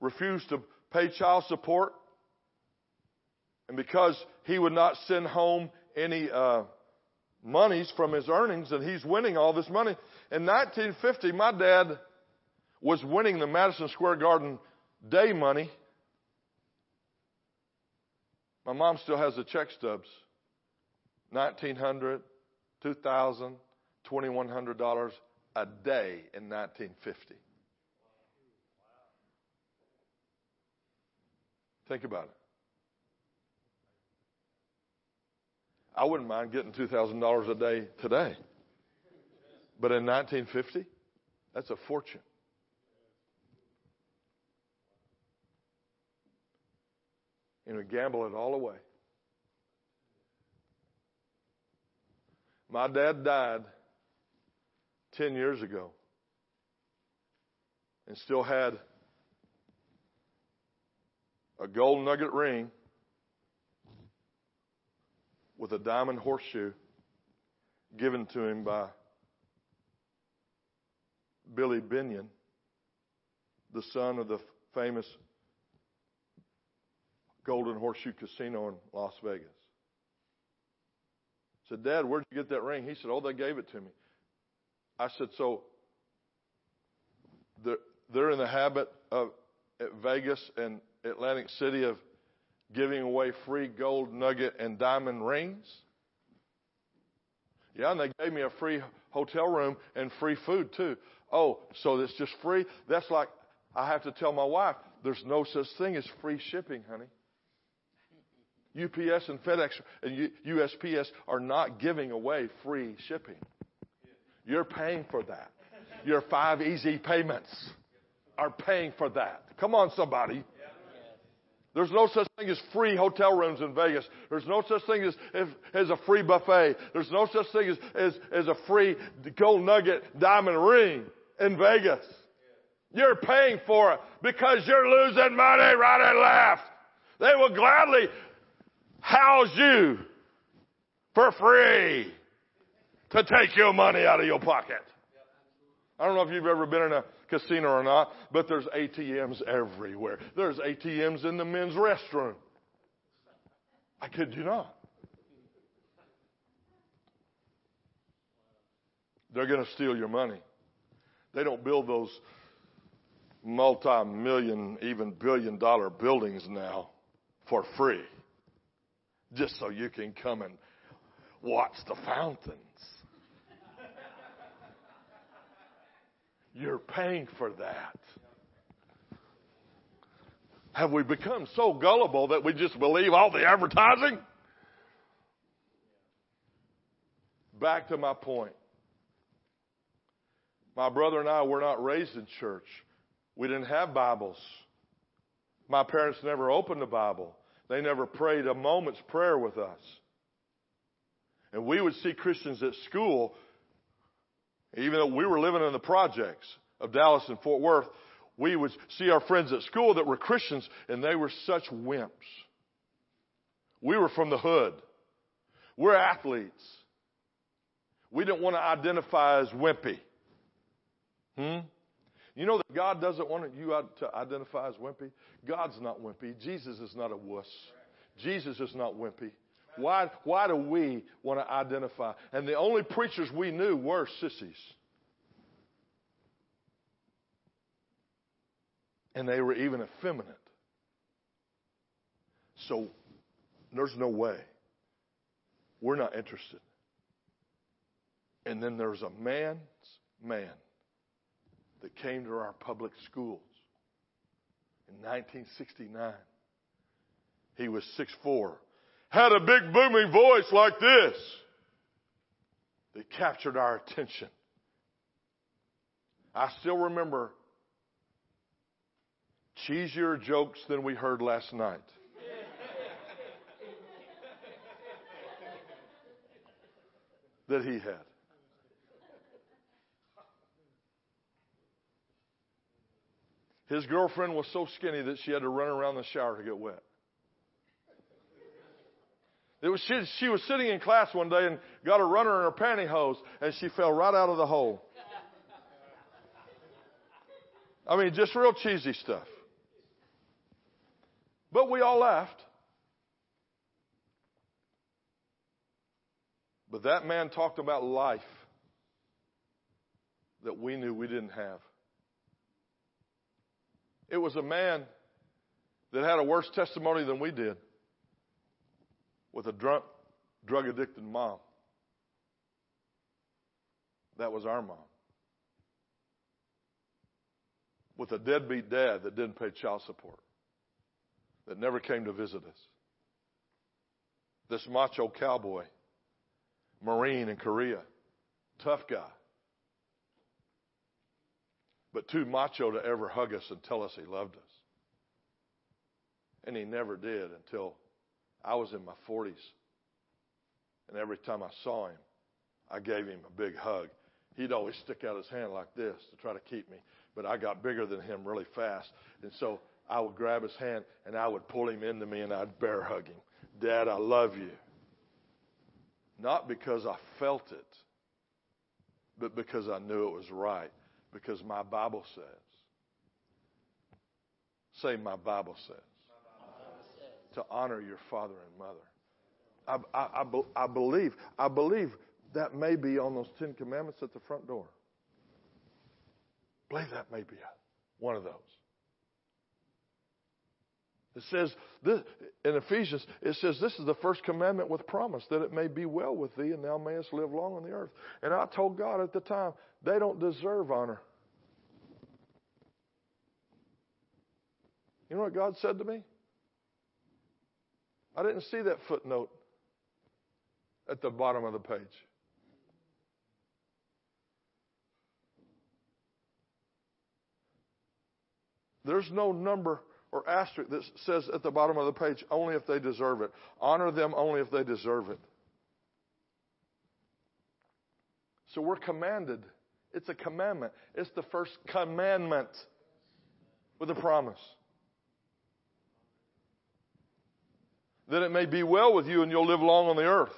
refused to pay child support, and because he would not send home any uh, monies from his earnings, and he's winning all this money. In 1950, my dad was winning the Madison Square Garden day money. My mom still has the check stubs. 1900, 2000, 2100 dollars a day in 1950. Think about it. I wouldn't mind getting $2,000 a day today. But in 1950, that's a fortune. And we gamble it all away. My dad died 10 years ago and still had a gold nugget ring with a diamond horseshoe given to him by Billy Binion, the son of the famous Golden Horseshoe Casino in Las Vegas. I said, Dad, where'd you get that ring? He said, Oh, they gave it to me. I said, So they're, they're in the habit of at Vegas and Atlantic City of giving away free gold nugget and diamond rings? Yeah, and they gave me a free hotel room and free food too. Oh, so it's just free? That's like I have to tell my wife, there's no such thing as free shipping, honey. UPS and FedEx and USPS are not giving away free shipping. You're paying for that. Your five easy payments are paying for that. Come on, somebody. There's no such thing as free hotel rooms in Vegas. There's no such thing as, as a free buffet. There's no such thing as, as, as a free gold nugget diamond ring in Vegas. You're paying for it because you're losing money right and left. They will gladly house you for free to take your money out of your pocket. I don't know if you've ever been in a casino or not, but there's ATMs everywhere. There's ATMs in the men's restroom. I kid you not. They're going to steal your money. They don't build those multi million, even billion dollar buildings now for free just so you can come and watch the fountains. You're paying for that. Have we become so gullible that we just believe all the advertising? Back to my point. My brother and I were not raised in church. We didn't have Bibles. My parents never opened the Bible. They never prayed a moment's prayer with us. And we would see Christians at school, even though we were living in the projects of Dallas and Fort Worth, we would see our friends at school that were Christians and they were such wimps. We were from the hood. We're athletes. We didn't want to identify as wimpy. Hmm? You know that God doesn't want you to identify as wimpy? God's not wimpy. Jesus is not a wuss. Jesus is not wimpy. Why, why do we want to identify? And the only preachers we knew were sissies. And they were even effeminate. So there's no way. We're not interested. And then there's a man's man that came to our public schools in 1969. He was 6'4, had a big booming voice like this that captured our attention. I still remember cheesier jokes than we heard last night. that he had. His girlfriend was so skinny that she had to run around the shower to get wet. Was she, she was sitting in class one day and got a runner in her pantyhose and she fell right out of the hole. I mean, just real cheesy stuff. But we all laughed. But that man talked about life that we knew we didn't have. It was a man that had a worse testimony than we did with a drunk, drug addicted mom. That was our mom. With a deadbeat dad that didn't pay child support, that never came to visit us. This macho cowboy, Marine in Korea, tough guy, but too macho to ever hug us and tell us he loved us. And he never did until I was in my 40s. And every time I saw him, I gave him a big hug. He'd always stick out his hand like this to try to keep me, but I got bigger than him really fast. And so I would grab his hand and I would pull him into me and I'd bear hug him. Dad, I love you. Not because I felt it, but because I knew it was right. Because my Bible says. Say, my Bible says to honor your father and mother. I, I, I, I, believe, I believe that may be on those Ten Commandments at the front door. I believe that may be one of those. It says this, in Ephesians, it says this is the first commandment with promise that it may be well with thee and thou mayest live long on the earth. And I told God at the time, they don't deserve honor. You know what God said to me? I didn't see that footnote at the bottom of the page. There's no number or asterisk that says at the bottom of the page, only if they deserve it. Honor them only if they deserve it. So we're commanded. It's a commandment. It's the first commandment with a promise. That it may be well with you and you'll live long on the earth.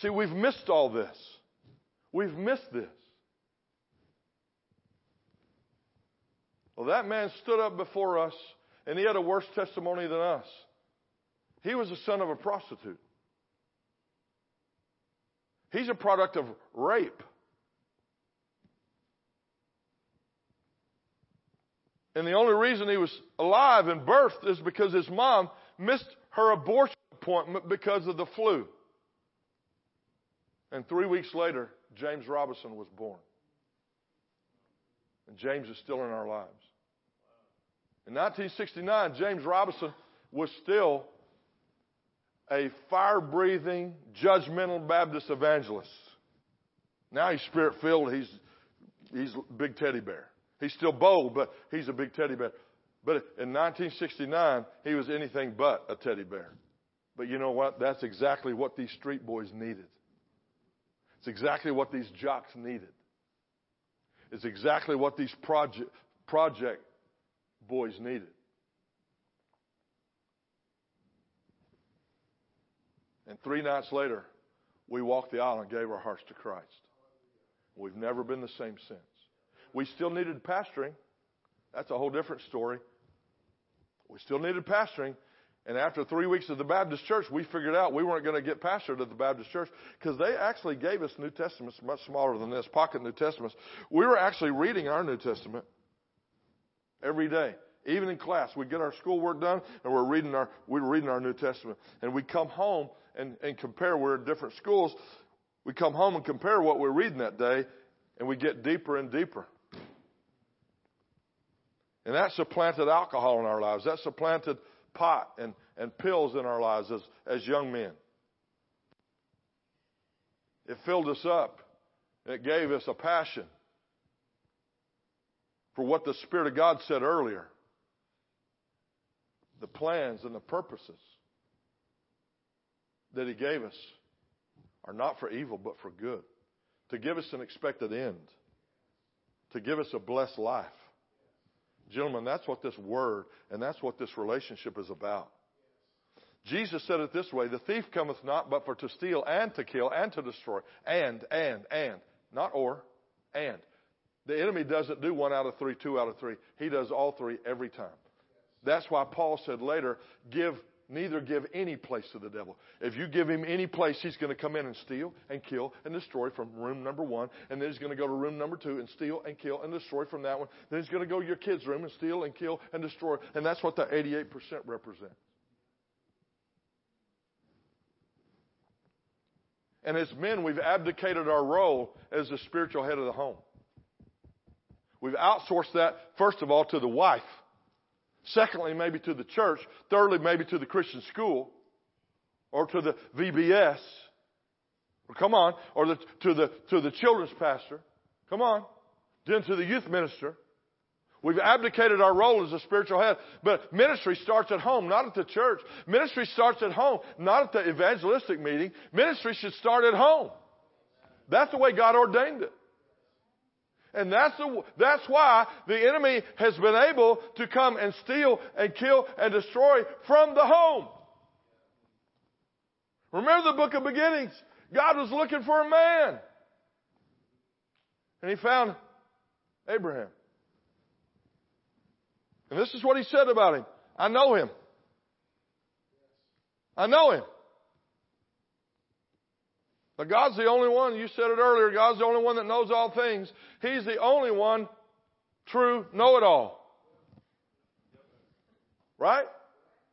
See, we've missed all this. We've missed this. Well, that man stood up before us and he had a worse testimony than us. He was the son of a prostitute. He's a product of rape. And the only reason he was alive and birthed is because his mom missed her abortion appointment because of the flu. And three weeks later, James Robison was born. And James is still in our lives. In 1969, James Robison was still a fire breathing, judgmental Baptist evangelist. Now he's spirit filled. He's, he's a big teddy bear. He's still bold, but he's a big teddy bear. But in 1969, he was anything but a teddy bear. But you know what? That's exactly what these street boys needed. It's exactly what these jocks needed. It's exactly what these project, project boys needed. And three nights later, we walked the aisle and gave our hearts to Christ. We've never been the same since. We still needed pastoring. That's a whole different story. We still needed pastoring. And after three weeks of the Baptist church, we figured out we weren't going to get pastored at the Baptist church because they actually gave us New Testaments much smaller than this, pocket New Testaments. We were actually reading our New Testament every day. Even in class, we'd get our schoolwork done and we're reading our, we're reading our New Testament. And we come home and, and compare, we're in different schools. We come home and compare what we're reading that day and we get deeper and deeper. And that supplanted alcohol in our lives. That supplanted pot and, and pills in our lives as, as young men. It filled us up. It gave us a passion for what the Spirit of God said earlier the plans and the purposes that He gave us are not for evil, but for good. To give us an expected end. To give us a blessed life. Gentlemen, that's what this word and that's what this relationship is about. Jesus said it this way The thief cometh not but for to steal and to kill and to destroy. And, and, and. Not or, and. The enemy doesn't do one out of three, two out of three. He does all three every time. That's why Paul said later, give neither give any place to the devil. If you give him any place, he's going to come in and steal and kill and destroy from room number one. And then he's going to go to room number two and steal and kill and destroy from that one. Then he's going to go to your kid's room and steal and kill and destroy. And that's what the 88% represents. And as men, we've abdicated our role as the spiritual head of the home. We've outsourced that, first of all, to the wife. Secondly, maybe to the church. Thirdly, maybe to the Christian school or to the VBS. Or come on, or the, to the to the children's pastor. Come on, then to the youth minister. We've abdicated our role as a spiritual head, but ministry starts at home, not at the church. Ministry starts at home, not at the evangelistic meeting. Ministry should start at home. That's the way God ordained it. And that's, the, that's why the enemy has been able to come and steal and kill and destroy from the home. Remember the book of beginnings? God was looking for a man. And he found Abraham. And this is what he said about him. I know him. I know him. But God's the only one, you said it earlier, God's the only one that knows all things. He's the only one true know it all. Right?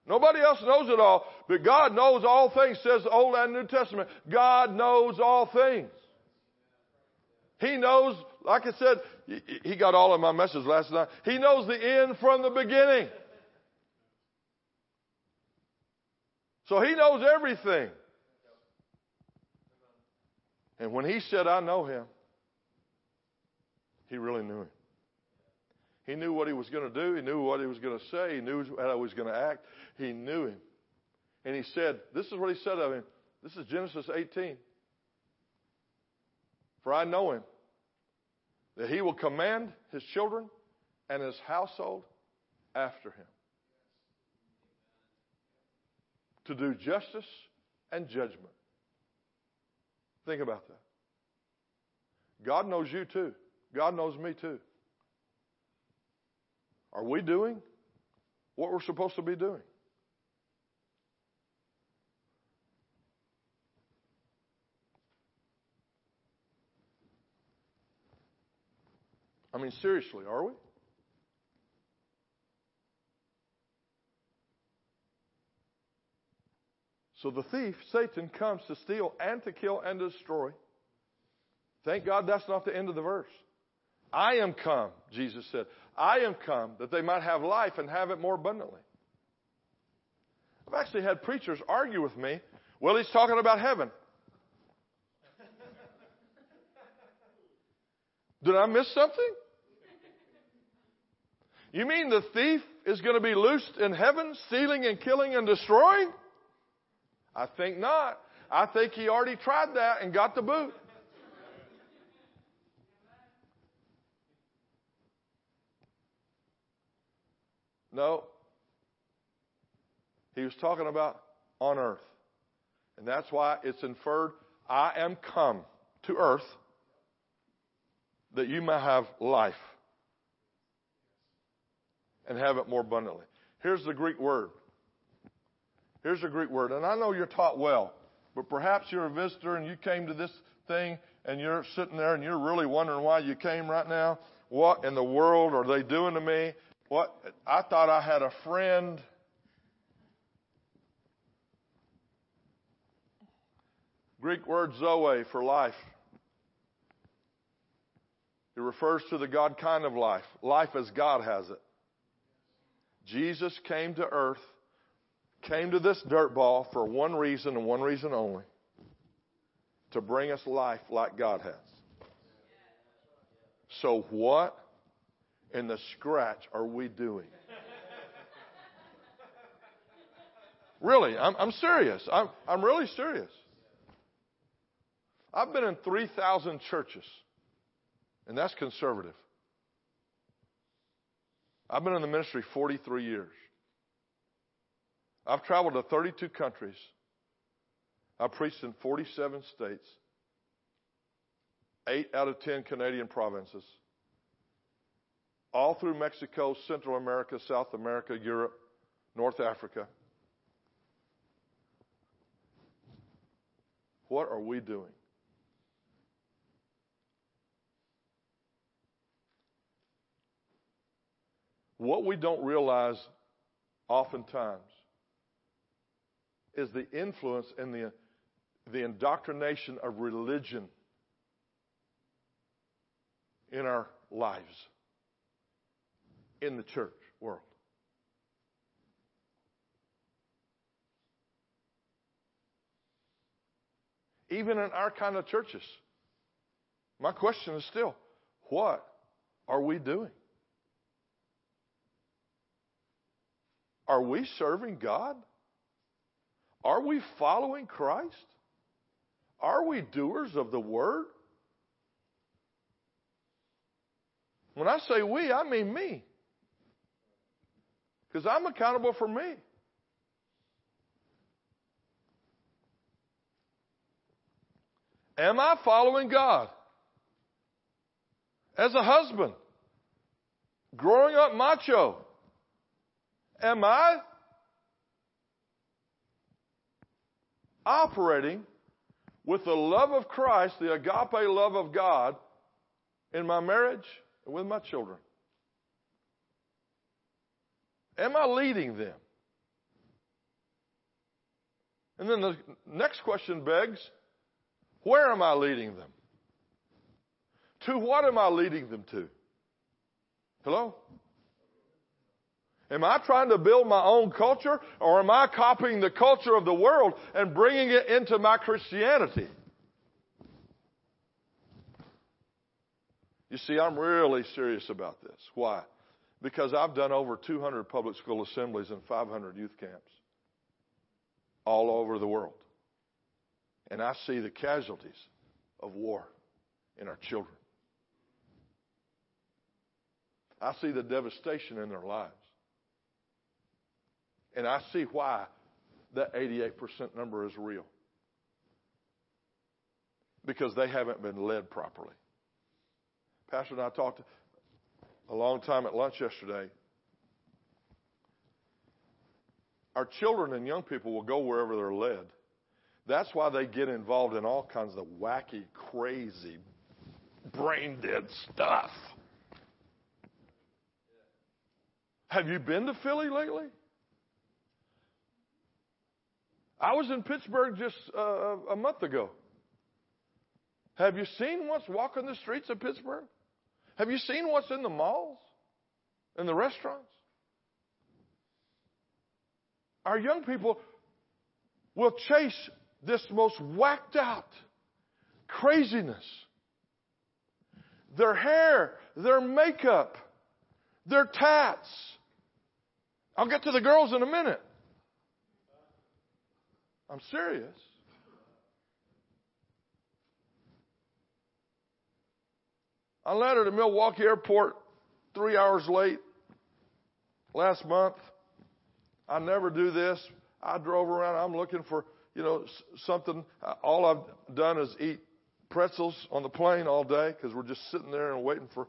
Nobody else knows it all, but God knows all things, says the Old and New Testament. God knows all things. He knows, like I said, he got all of my messages last night. He knows the end from the beginning. So he knows everything. And when he said, I know him, he really knew him. He knew what he was going to do. He knew what he was going to say. He knew how he was going to act. He knew him. And he said, This is what he said of him. This is Genesis 18. For I know him, that he will command his children and his household after him to do justice and judgment. Think about that. God knows you too. God knows me too. Are we doing what we're supposed to be doing? I mean, seriously, are we? So the thief, Satan, comes to steal and to kill and to destroy. Thank God that's not the end of the verse. I am come, Jesus said. I am come that they might have life and have it more abundantly. I've actually had preachers argue with me. Well, he's talking about heaven. Did I miss something? You mean the thief is going to be loosed in heaven, stealing and killing and destroying? I think not. I think he already tried that and got the boot. No. He was talking about on earth. And that's why it's inferred, I am come to earth that you may have life and have it more abundantly. Here's the Greek word Here's a Greek word, and I know you're taught well, but perhaps you're a visitor and you came to this thing and you're sitting there and you're really wondering why you came right now. What in the world are they doing to me? What I thought I had a friend. Greek word zoe for life. It refers to the God kind of life, life as God has it. Jesus came to earth came to this dirt ball for one reason and one reason only to bring us life like God has. So, what in the scratch are we doing? Really, I'm, I'm serious. I'm, I'm really serious. I've been in 3,000 churches, and that's conservative. I've been in the ministry 43 years. I've traveled to 32 countries. I've preached in 47 states, 8 out of 10 Canadian provinces, all through Mexico, Central America, South America, Europe, North Africa. What are we doing? What we don't realize oftentimes is the influence and the, the indoctrination of religion in our lives, in the church world. Even in our kind of churches. My question is still, what are we doing? Are we serving God? Are we following Christ? Are we doers of the word? When I say we, I mean me. Because I'm accountable for me. Am I following God? As a husband, growing up macho, am I operating with the love of Christ, the agape love of God, in my marriage and with my children? Am I leading them? And then the next question begs where am I leading them? To what am I leading them to? Hello? Am I trying to build my own culture or am I copying the culture of the world and bringing it into my Christianity? You see, I'm really serious about this. Why? Because I've done over 200 public school assemblies and 500 youth camps all over the world. And I see the casualties of war in our children. I see the devastation in their lives. And I see why that 88% number is real. Because they haven't been led properly. Pastor and I talked a long time at lunch yesterday. Our children and young people will go wherever they're led. That's why they get involved in all kinds of wacky, crazy, brain dead stuff. Have you been to Philly lately? I was in Pittsburgh just uh, a month ago. Have you seen what's walking the streets of Pittsburgh? Have you seen what's in the malls and the restaurants? Our young people will chase this most whacked out craziness. Their hair, their makeup, their tats. I'll get to the girls in a minute. I'm serious. I landed at Milwaukee Airport three hours late last month. I never do this. I drove around. I'm looking for, you know, something. All I've done is eat pretzels on the plane all day because we're just sitting there and waiting for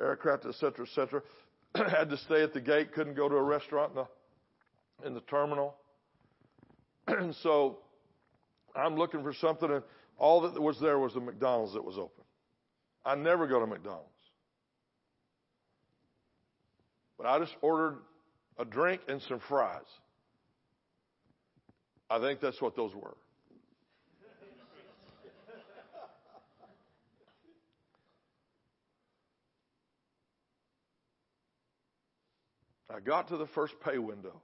aircraft, et cetera, et cetera. Had to stay at the gate. Couldn't go to a restaurant in the, in the terminal. so I'm looking for something, and all that was there was a McDonald's that was open. I never go to McDonald's. But I just ordered a drink and some fries. I think that's what those were. I got to the first pay window.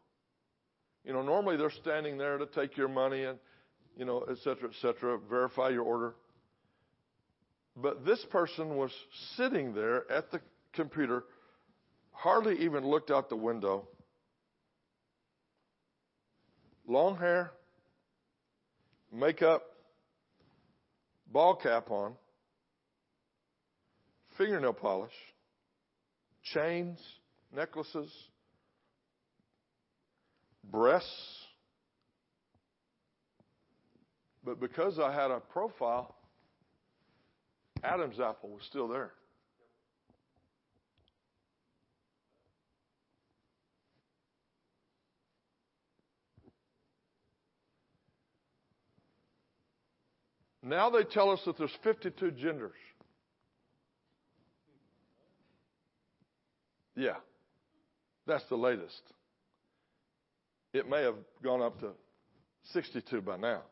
You know, normally they're standing there to take your money and, you know, et cetera, et cetera, verify your order. But this person was sitting there at the computer, hardly even looked out the window, long hair, makeup, ball cap on, fingernail polish, chains, necklaces, breasts. But because I had a profile, Adam's apple was still there. Now they tell us that there's 52 genders. Yeah, that's the latest. It may have gone up to 62 by now.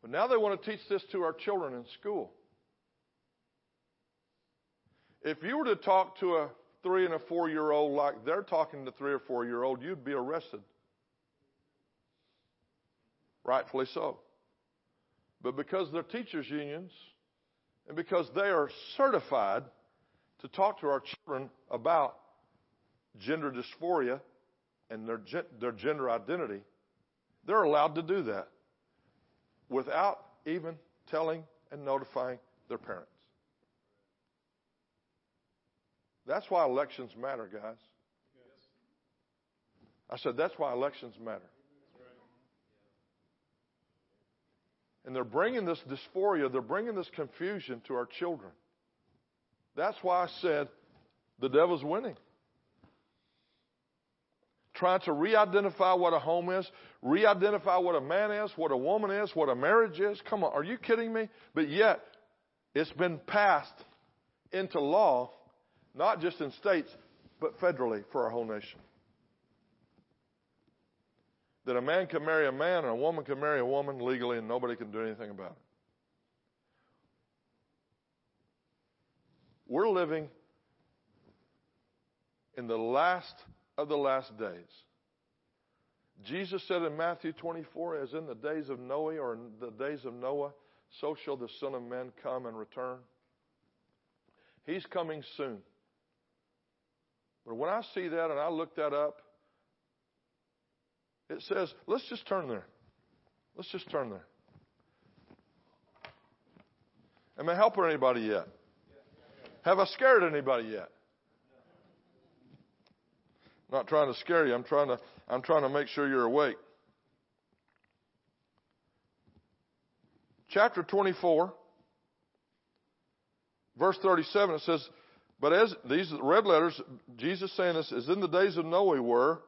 But now they want to teach this to our children in school. If you were to talk to a three and a four year old like they're talking to three or four year old, you'd be arrested. Rightfully so. But because they're teachers' unions and because they are certified to talk to our children about gender dysphoria and their, their gender identity, they're allowed to do that without even telling and notifying their parents. That's why elections matter, guys. I said, that's why elections matter. And they're bringing this dysphoria, they're bringing this confusion to our children. That's why I said the devil's winning. Trying to re identify what a home is, re identify what a man is, what a woman is, what a marriage is. Come on, are you kidding me? But yet, it's been passed into law, not just in states, but federally for our whole nation that a man can marry a man and a woman can marry a woman legally and nobody can do anything about it. We're living in the last of the last days. Jesus said in Matthew 24, as in the days of Noah or in the days of Noah, so shall the Son of Man come and return. He's coming soon. But when I see that and I look that up, it says, let's just turn there. Let's just turn there. Am I helping anybody yet? Have I scared anybody yet? I'm not trying to scare you. I'm trying to I'm trying to make sure you're awake. Chapter 24 verse 37 it says, "But as these red letters Jesus saying this as in the days of Noah were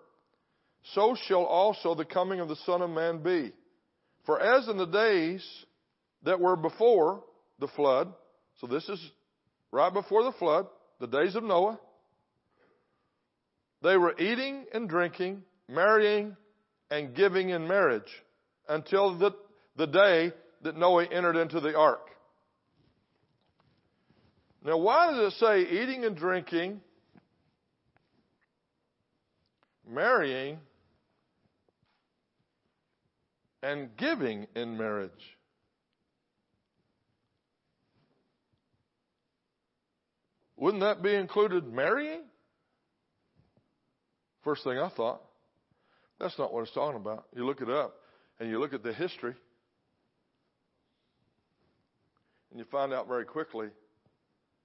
so shall also the coming of the Son of Man be. For as in the days that were before the flood, so this is right before the flood, the days of Noah, they were eating and drinking, marrying and giving in marriage until the, the day that Noah entered into the ark. Now, why does it say eating and drinking, marrying, and giving in marriage. Wouldn't that be included marrying? First thing I thought. That's not what it's talking about. You look it up and you look at the history and you find out very quickly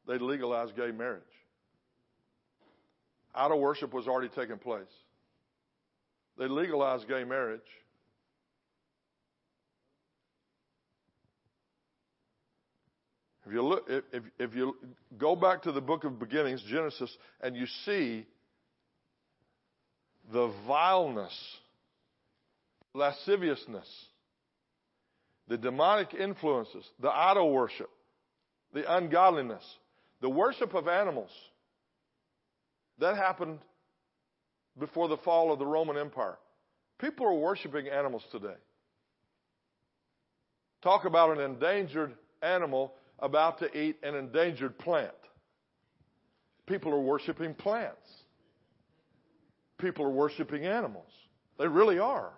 they legalized gay marriage. Idol worship was already taking place. They legalized gay marriage. If you look, if, if you go back to the book of beginnings, Genesis, and you see the vileness, lasciviousness, the demonic influences, the idol worship, the ungodliness, the worship of animals, that happened before the fall of the Roman Empire. People are worshiping animals today. Talk about an endangered animal about to eat an endangered plant. People are worshiping plants. People are worshiping animals. They really are.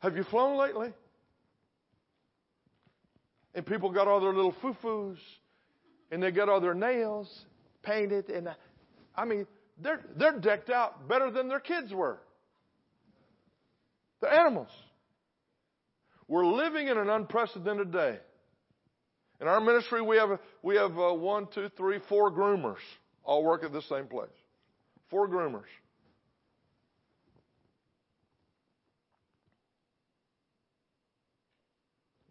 Have you flown lately? And people got all their little foo-foos and they got all their nails painted and I mean They're, they're decked out better than their kids were. The animals. We're living in an unprecedented day. In our ministry, we have, we have uh, one, two, three, four groomers all work at the same place. Four groomers.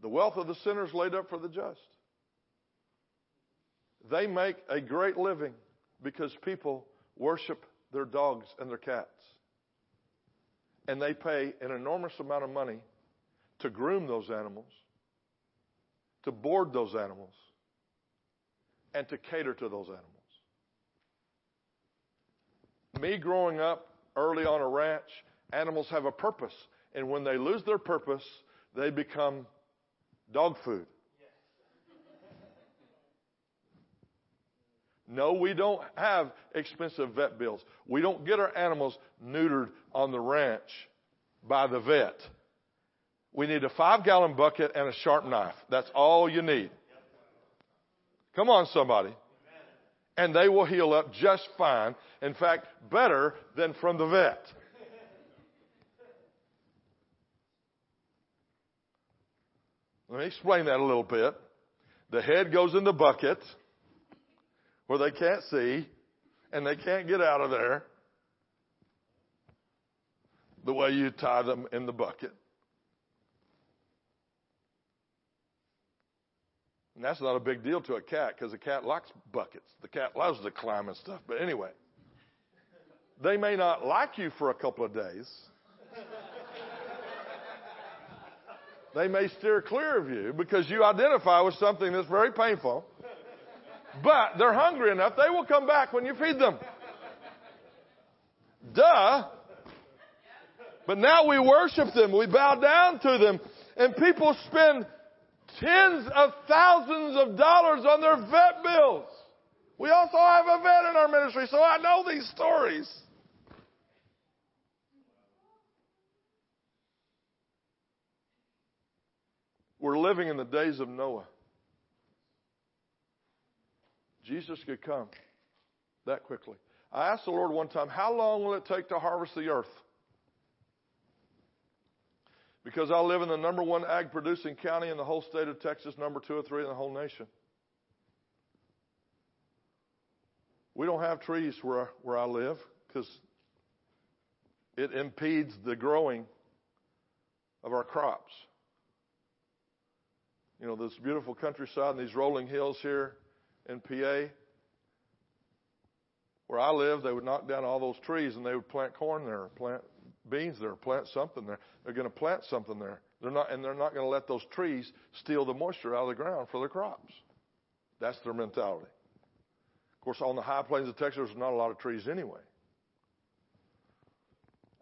The wealth of the sinner is laid up for the just. They make a great living because people worship their dogs and their cats. And they pay an enormous amount of money to groom those animals, to board those animals, and to cater to those animals. Me growing up early on a ranch, animals have a purpose. And when they lose their purpose, they become dog food. No, we don't have expensive vet bills. We don't get our animals neutered on the ranch by the vet. We need a five gallon bucket and a sharp knife. That's all you need. Come on, somebody. And they will heal up just fine. In fact, better than from the vet. Let me explain that a little bit. The head goes in the bucket where they can't see and they can't get out of there the way you tie them in the bucket. And that's not a big deal to a cat because a cat likes buckets. The cat loves to climb and stuff. But anyway, they may not like you for a couple of days. they may steer clear of you because you identify with something that's very painful. But they're hungry enough, they will come back when you feed them. Duh. But now we worship them, we bow down to them, and people spend tens of thousands of dollars on their vet bills. We also have a vet in our ministry, so I know these stories. We're living in the days of Noah. Jesus could come that quickly. I asked the Lord one time, How long will it take to harvest the earth? Because I live in the number one ag producing county in the whole state of Texas, number two or three in the whole nation. We don't have trees where, where I live because it impedes the growing of our crops. You know, this beautiful countryside and these rolling hills here in PA. Where I live, they would knock down all those trees and they would plant corn there, plant beans there, plant something there. They're going to plant something there. They're not, and they're not going to let those trees steal the moisture out of the ground for their crops. That's their mentality. Of course, on the high plains of Texas, there's not a lot of trees anyway.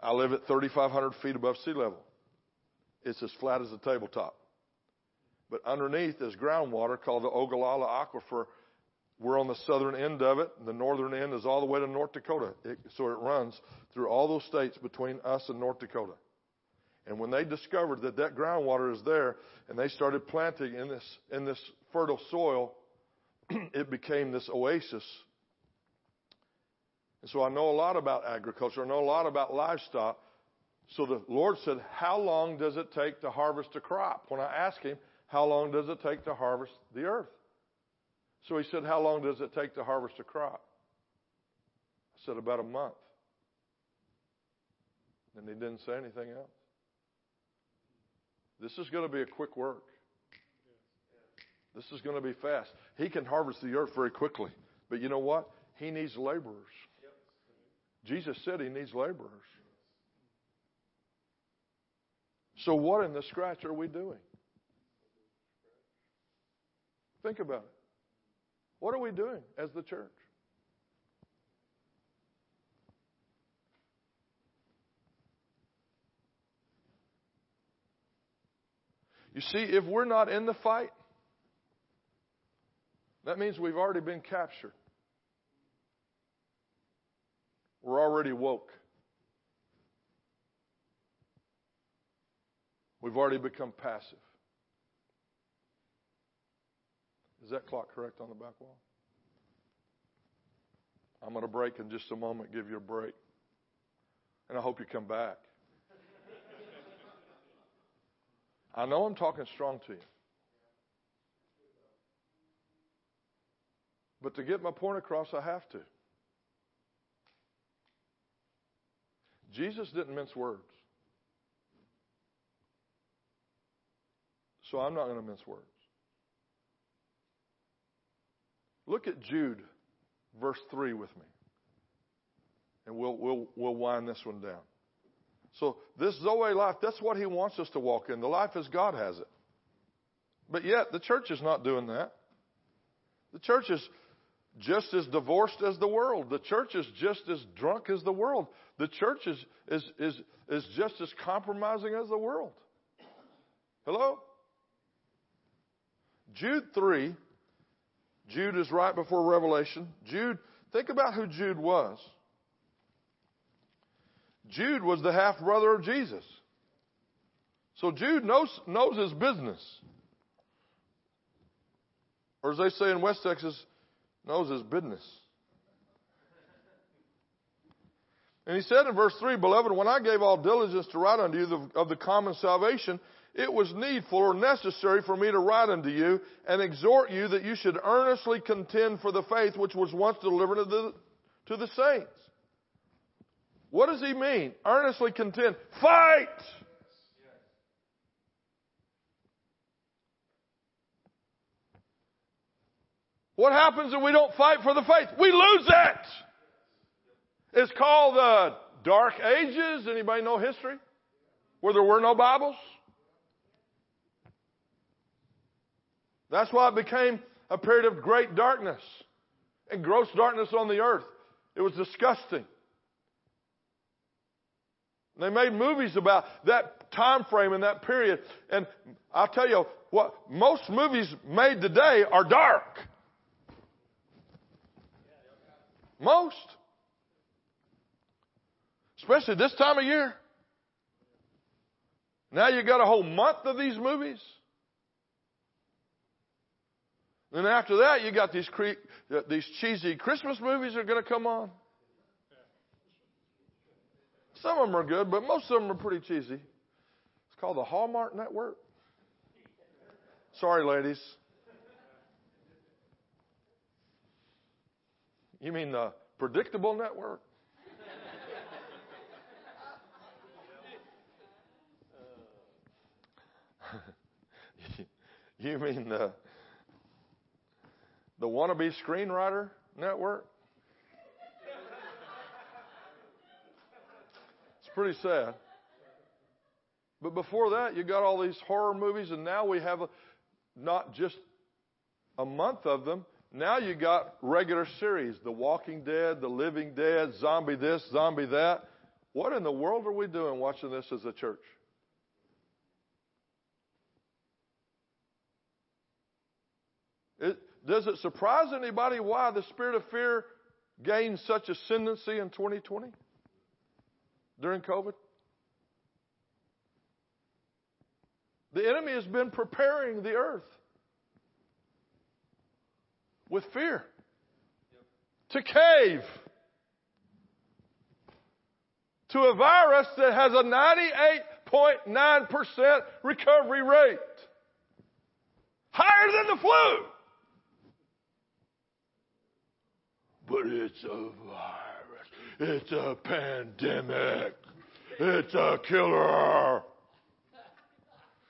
I live at 3,500 feet above sea level. It's as flat as a tabletop. But underneath is groundwater called the Ogallala Aquifer we're on the southern end of it. The northern end is all the way to North Dakota. It, so it runs through all those states between us and North Dakota. And when they discovered that that groundwater is there and they started planting in this, in this fertile soil, it became this oasis. And so I know a lot about agriculture. I know a lot about livestock. So the Lord said, How long does it take to harvest a crop? When I asked him, How long does it take to harvest the earth? So he said, How long does it take to harvest a crop? I said, About a month. And he didn't say anything else. This is going to be a quick work. This is going to be fast. He can harvest the earth very quickly. But you know what? He needs laborers. Jesus said he needs laborers. So, what in the scratch are we doing? Think about it. What are we doing as the church? You see, if we're not in the fight, that means we've already been captured. We're already woke. We've already become passive. Is that clock correct on the back wall? I'm going to break in just a moment, give you a break. And I hope you come back. I know I'm talking strong to you. But to get my point across, I have to. Jesus didn't mince words. So I'm not going to mince words. Look at Jude, verse 3 with me. And we'll, we'll, we'll wind this one down. So, this Zoe life, that's what he wants us to walk in. The life as God has it. But yet, the church is not doing that. The church is just as divorced as the world. The church is just as drunk as the world. The church is, is, is, is just as compromising as the world. Hello? Jude 3. Jude is right before Revelation. Jude, think about who Jude was. Jude was the half brother of Jesus. So Jude knows, knows his business. Or as they say in West Texas, knows his business. And he said in verse 3, Beloved, when I gave all diligence to write unto you of the common salvation, it was needful or necessary for me to write unto you and exhort you that you should earnestly contend for the faith which was once delivered to the, to the saints. What does he mean? Earnestly contend. Fight! What happens if we don't fight for the faith? We lose it! It's called the Dark Ages. Anybody know history? Where there were no Bibles? That's why it became a period of great darkness and gross darkness on the earth. It was disgusting. They made movies about that time frame and that period. And I'll tell you what, most movies made today are dark. Most. Especially this time of year. Now you got a whole month of these movies. And after that, you got these cre- these cheesy Christmas movies are going to come on. Some of them are good, but most of them are pretty cheesy. It's called the Hallmark Network. Sorry, ladies. You mean the predictable network? you mean the the wannabe screenwriter network? It's pretty sad. But before that, you got all these horror movies, and now we have not just a month of them. Now you got regular series: The Walking Dead, The Living Dead, Zombie this, Zombie that. What in the world are we doing watching this as a church? It, does it surprise anybody why the spirit of fear gained such ascendancy in 2020 during COVID? The enemy has been preparing the earth with fear to cave to a virus that has a 98.9% recovery rate. Higher than the flu. But it's a virus. It's a pandemic. It's a killer.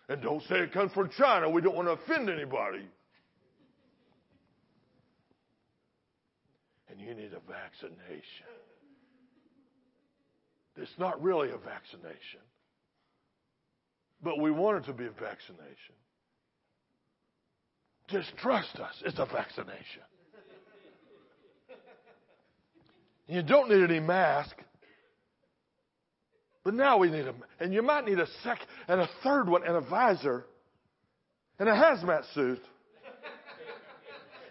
And don't say it comes from China. We don't want to offend anybody. And you need a vaccination. It's not really a vaccination. But we want it to be a vaccination. Just trust us. It's a vaccination. You don't need any mask. But now we need them. and you might need a second and a third one and a visor and a hazmat suit.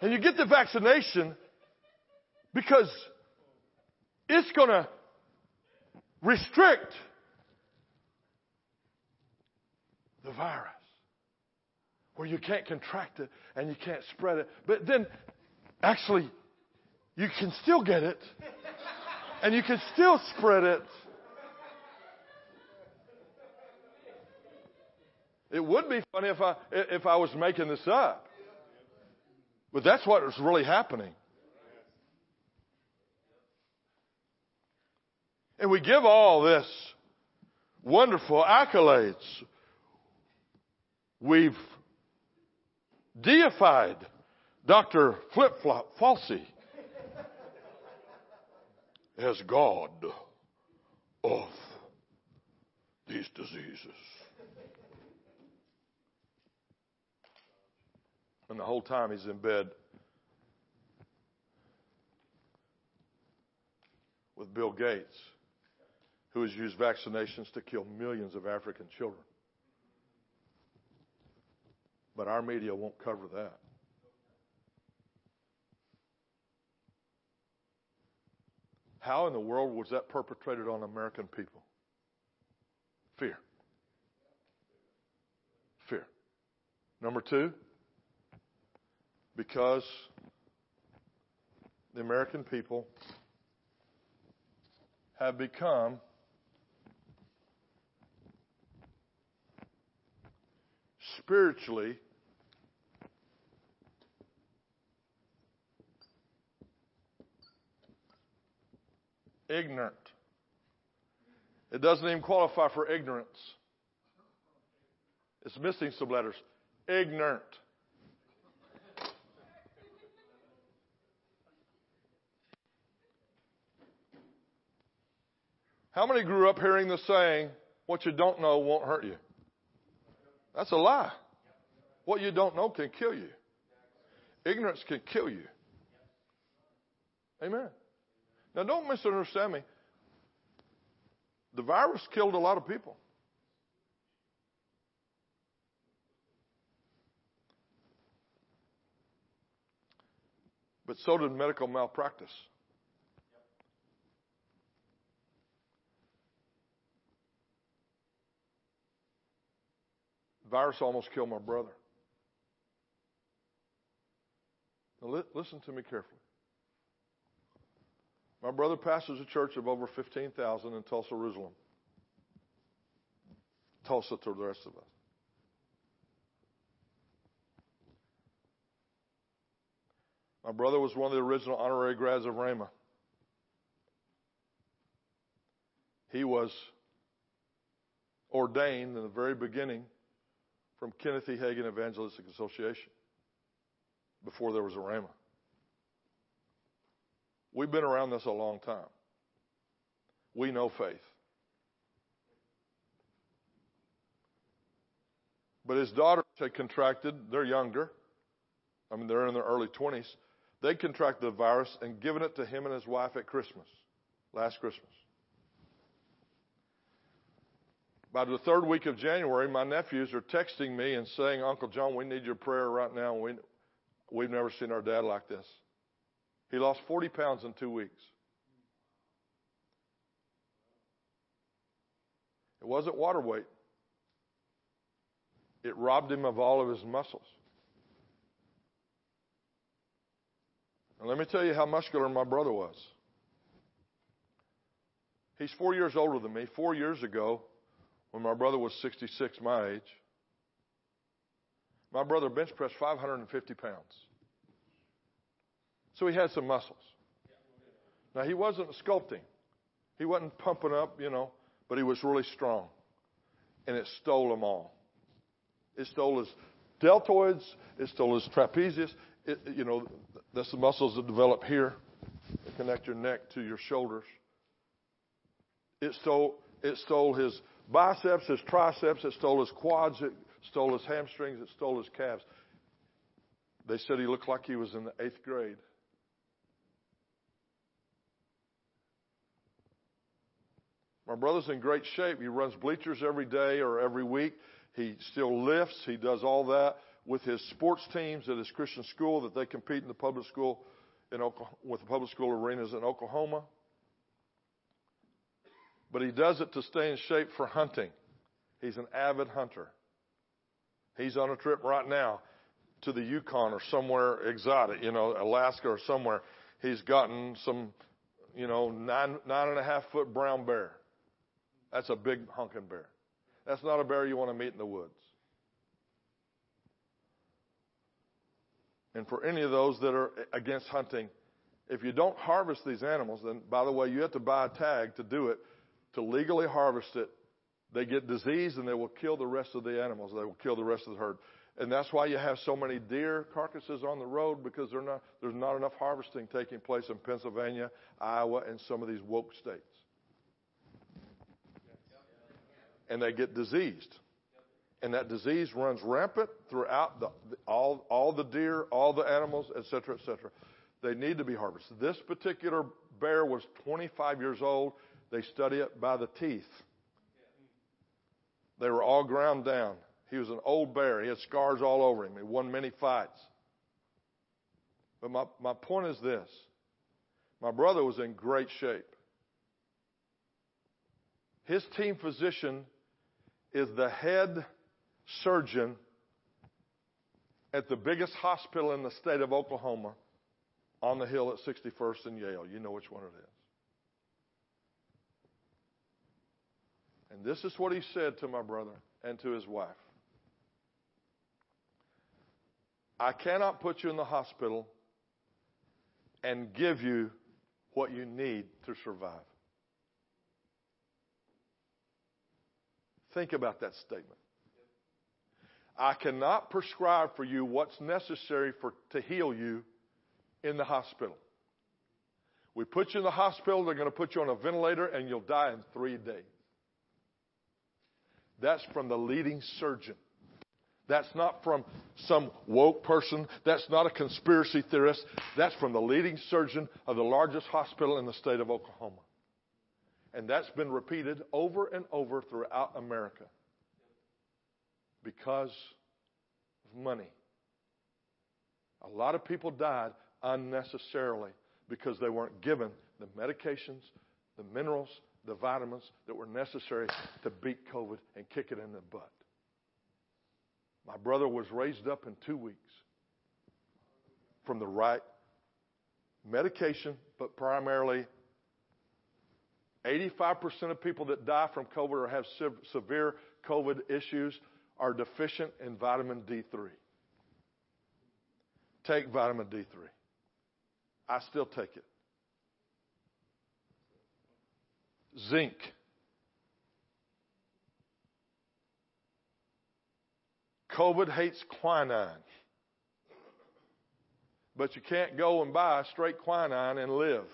And you get the vaccination because it's going to restrict the virus where you can't contract it and you can't spread it. But then actually you can still get it, and you can still spread it. It would be funny if I if I was making this up, but that's what was really happening. And we give all this wonderful accolades. We've deified Dr. Flip Flop Falsey as God of these diseases. And the whole time he's in bed with Bill Gates, who has used vaccinations to kill millions of African children. But our media won't cover that. How in the world was that perpetrated on American people? Fear. Fear. Number two, because the American people have become spiritually ignorant. It doesn't even qualify for ignorance. It's missing some letters. Ignorant. How many grew up hearing the saying, what you don't know won't hurt you? That's a lie. What you don't know can kill you. Ignorance can kill you. Amen. Now, don't misunderstand me. The virus killed a lot of people. But so did medical malpractice. virus almost killed my brother. Now, li- listen to me carefully. My brother pastors a church of over 15,000 in Tulsa, Jerusalem. Tulsa to the rest of us. My brother was one of the original honorary grads of Rhema. He was ordained in the very beginning from Kenneth E. Hagin Evangelistic Association before there was a Rhema. We've been around this a long time. We know faith. But his daughters had contracted, they're younger. I mean, they're in their early 20s. They contracted the virus and given it to him and his wife at Christmas, last Christmas. By the third week of January, my nephews are texting me and saying, Uncle John, we need your prayer right now. We, we've never seen our dad like this. He lost 40 pounds in two weeks. It wasn't water weight. It robbed him of all of his muscles. And let me tell you how muscular my brother was. He's four years older than me. Four years ago, when my brother was 66, my age, my brother bench pressed 550 pounds. So he had some muscles. Now he wasn't sculpting. He wasn't pumping up, you know, but he was really strong. And it stole them all. It stole his deltoids. It stole his trapezius. It, you know, that's the muscles that develop here that connect your neck to your shoulders. It stole, it stole his biceps, his triceps. It stole his quads. It stole his hamstrings. It stole his calves. They said he looked like he was in the eighth grade. My brother's in great shape. He runs bleachers every day or every week. He still lifts. He does all that with his sports teams at his Christian school that they compete in the public school in Oklahoma, with the public school arenas in Oklahoma. But he does it to stay in shape for hunting. He's an avid hunter. He's on a trip right now to the Yukon or somewhere exotic, you know, Alaska or somewhere. he's gotten some, you know, nine nine and a half foot brown bear. That's a big hunking bear. That's not a bear you want to meet in the woods. And for any of those that are against hunting, if you don't harvest these animals, then by the way, you have to buy a tag to do it, to legally harvest it. They get disease and they will kill the rest of the animals. They will kill the rest of the herd. And that's why you have so many deer carcasses on the road because not, there's not enough harvesting taking place in Pennsylvania, Iowa, and some of these woke states. And they get diseased and that disease runs rampant throughout the, all, all the deer, all the animals, et cetera, et cetera. They need to be harvested. This particular bear was 25 years old. They study it by the teeth. They were all ground down. He was an old bear. He had scars all over him. He won many fights. But my, my point is this my brother was in great shape. His team physician is the head surgeon at the biggest hospital in the state of Oklahoma on the hill at 61st and Yale. You know which one it is. And this is what he said to my brother and to his wife I cannot put you in the hospital and give you what you need to survive. Think about that statement. I cannot prescribe for you what's necessary for, to heal you in the hospital. We put you in the hospital, they're going to put you on a ventilator, and you'll die in three days. That's from the leading surgeon. That's not from some woke person. That's not a conspiracy theorist. That's from the leading surgeon of the largest hospital in the state of Oklahoma. And that's been repeated over and over throughout America because of money. A lot of people died unnecessarily because they weren't given the medications, the minerals, the vitamins that were necessary to beat COVID and kick it in the butt. My brother was raised up in two weeks from the right medication, but primarily 85% of people that die from COVID or have severe COVID issues are deficient in vitamin D3. Take vitamin D3. I still take it. Zinc. COVID hates quinine. But you can't go and buy straight quinine and live.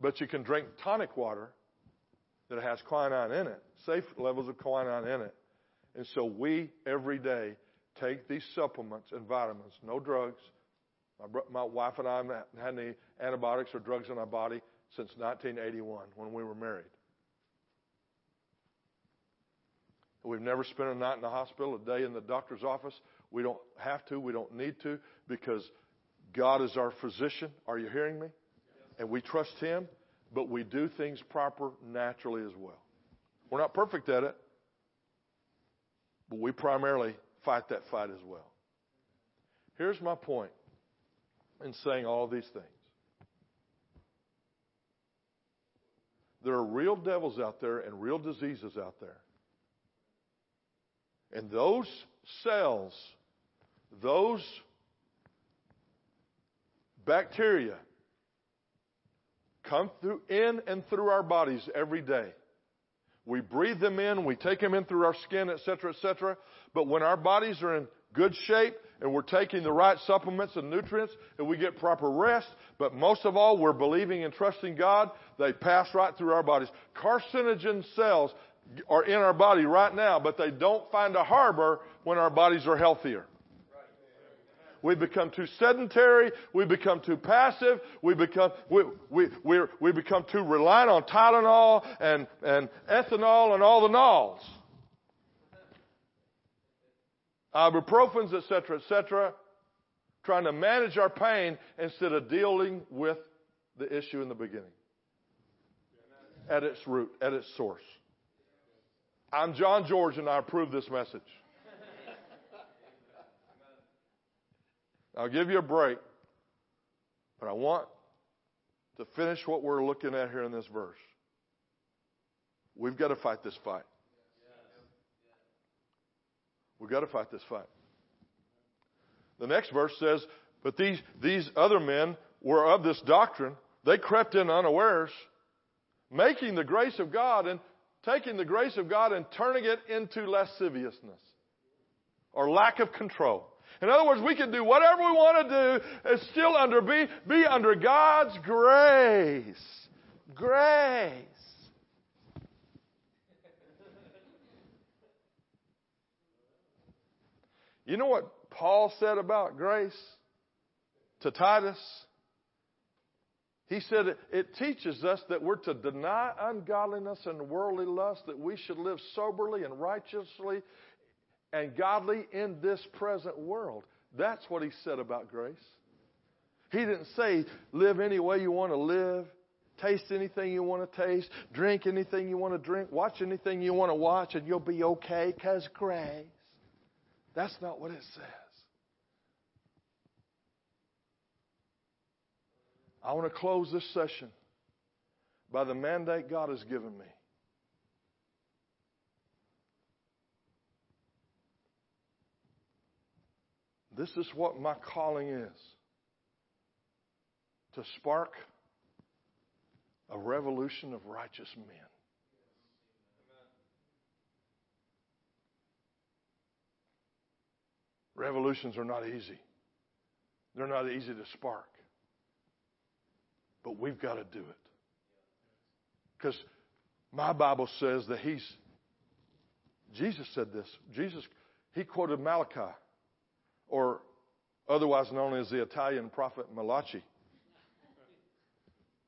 But you can drink tonic water that has quinine in it, safe levels of quinine in it, and so we, every day, take these supplements and vitamins, no drugs. My, my wife and I haven't had any antibiotics or drugs in our body since 1981 when we were married. We've never spent a night in the hospital, a day in the doctor's office. We don't have to, we don't need to, because God is our physician. Are you hearing me? And we trust Him, but we do things proper naturally as well. We're not perfect at it, but we primarily fight that fight as well. Here's my point in saying all these things. There are real devils out there and real diseases out there. And those cells, those bacteria come through in and through our bodies every day. We breathe them in, we take them in through our skin, etc., etc. But when our bodies are in good shape and we're taking the right supplements and nutrients and we get proper rest, but most of all, we're believing and trusting God, they pass right through our bodies. Carcinogen cells are in our body right now, but they don't find a harbor when our bodies are healthier. We become too sedentary. We become too passive. We become, we, we, we, we become too reliant on Tylenol and, and ethanol and all the nols. Ibuprofens, etc., etc., trying to manage our pain instead of dealing with the issue in the beginning. At its root, at its source. I'm John George and I approve this message. I'll give you a break. But I want to finish what we're looking at here in this verse. We've got to fight this fight. We've got to fight this fight. The next verse says, But these, these other men were of this doctrine. They crept in unawares, making the grace of God and taking the grace of God and turning it into lasciviousness or lack of control. In other words, we can do whatever we want to do and still under be, be under God's grace. Grace. You know what Paul said about grace to Titus? He said it, it teaches us that we're to deny ungodliness and worldly lust, that we should live soberly and righteously and godly in this present world. That's what he said about grace. He didn't say live any way you want to live, taste anything you want to taste, drink anything you want to drink, watch anything you want to watch, and you'll be okay because grace. That's not what it says. I want to close this session by the mandate God has given me. This is what my calling is to spark a revolution of righteous men. Revolutions are not easy. They're not easy to spark. But we've got to do it. Because my Bible says that He's, Jesus said this. Jesus, He quoted Malachi, or otherwise known as the Italian prophet Malachi.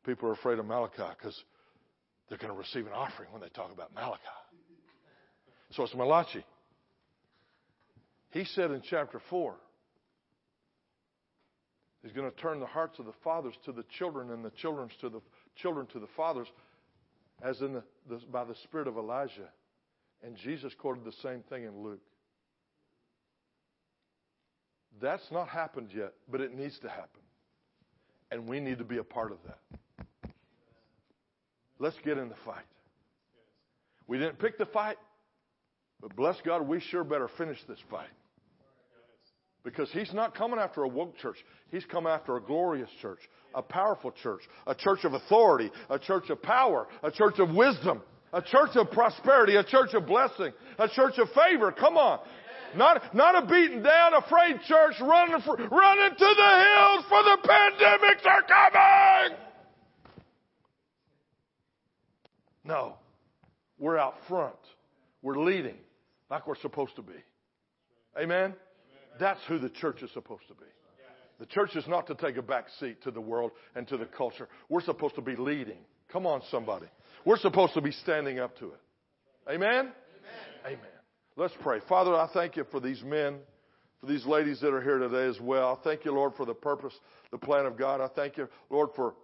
People are afraid of Malachi because they're going to receive an offering when they talk about Malachi. So it's Malachi. He said in chapter 4, He's going to turn the hearts of the fathers to the children and the children's to the children to the fathers, as in the, the, by the spirit of Elijah. And Jesus quoted the same thing in Luke. That's not happened yet, but it needs to happen. And we need to be a part of that. Let's get in the fight. We didn't pick the fight, but bless God, we sure better finish this fight. Because he's not coming after a woke church. He's come after a glorious church, a powerful church, a church of authority, a church of power, a church of wisdom, a church of prosperity, a church of blessing, a church of favor. Come on. Not, not a beaten down, afraid church running, for, running to the hills for the pandemics are coming. No. We're out front. We're leading like we're supposed to be. Amen? That's who the church is supposed to be. The church is not to take a back seat to the world and to the culture. We're supposed to be leading. Come on, somebody. We're supposed to be standing up to it. Amen? Amen. Amen. Let's pray. Father, I thank you for these men, for these ladies that are here today as well. I thank you, Lord, for the purpose, the plan of God. I thank you, Lord, for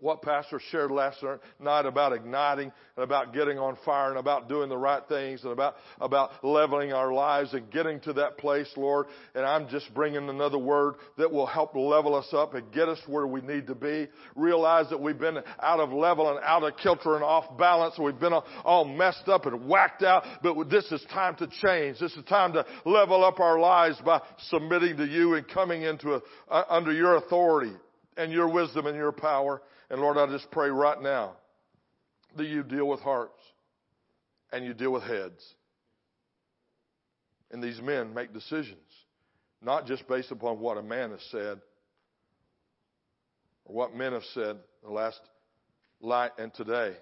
what Pastor shared last night about igniting and about getting on fire and about doing the right things and about, about leveling our lives and getting to that place, Lord. And I'm just bringing another word that will help level us up and get us where we need to be. Realize that we've been out of level and out of kilter and off balance. We've been all messed up and whacked out. But this is time to change. This is time to level up our lives by submitting to you and coming into a, uh, under your authority and your wisdom and your power. And Lord, I just pray right now that you deal with hearts and you deal with heads. And these men make decisions, not just based upon what a man has said or what men have said the last light and today,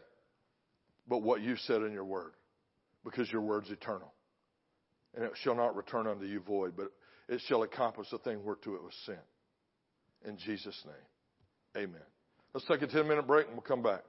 but what you said in your word, because your word's eternal. And it shall not return unto you void, but it shall accomplish the thing whereto it was sent. In Jesus' name, amen. Let's take a 10 minute break and we'll come back.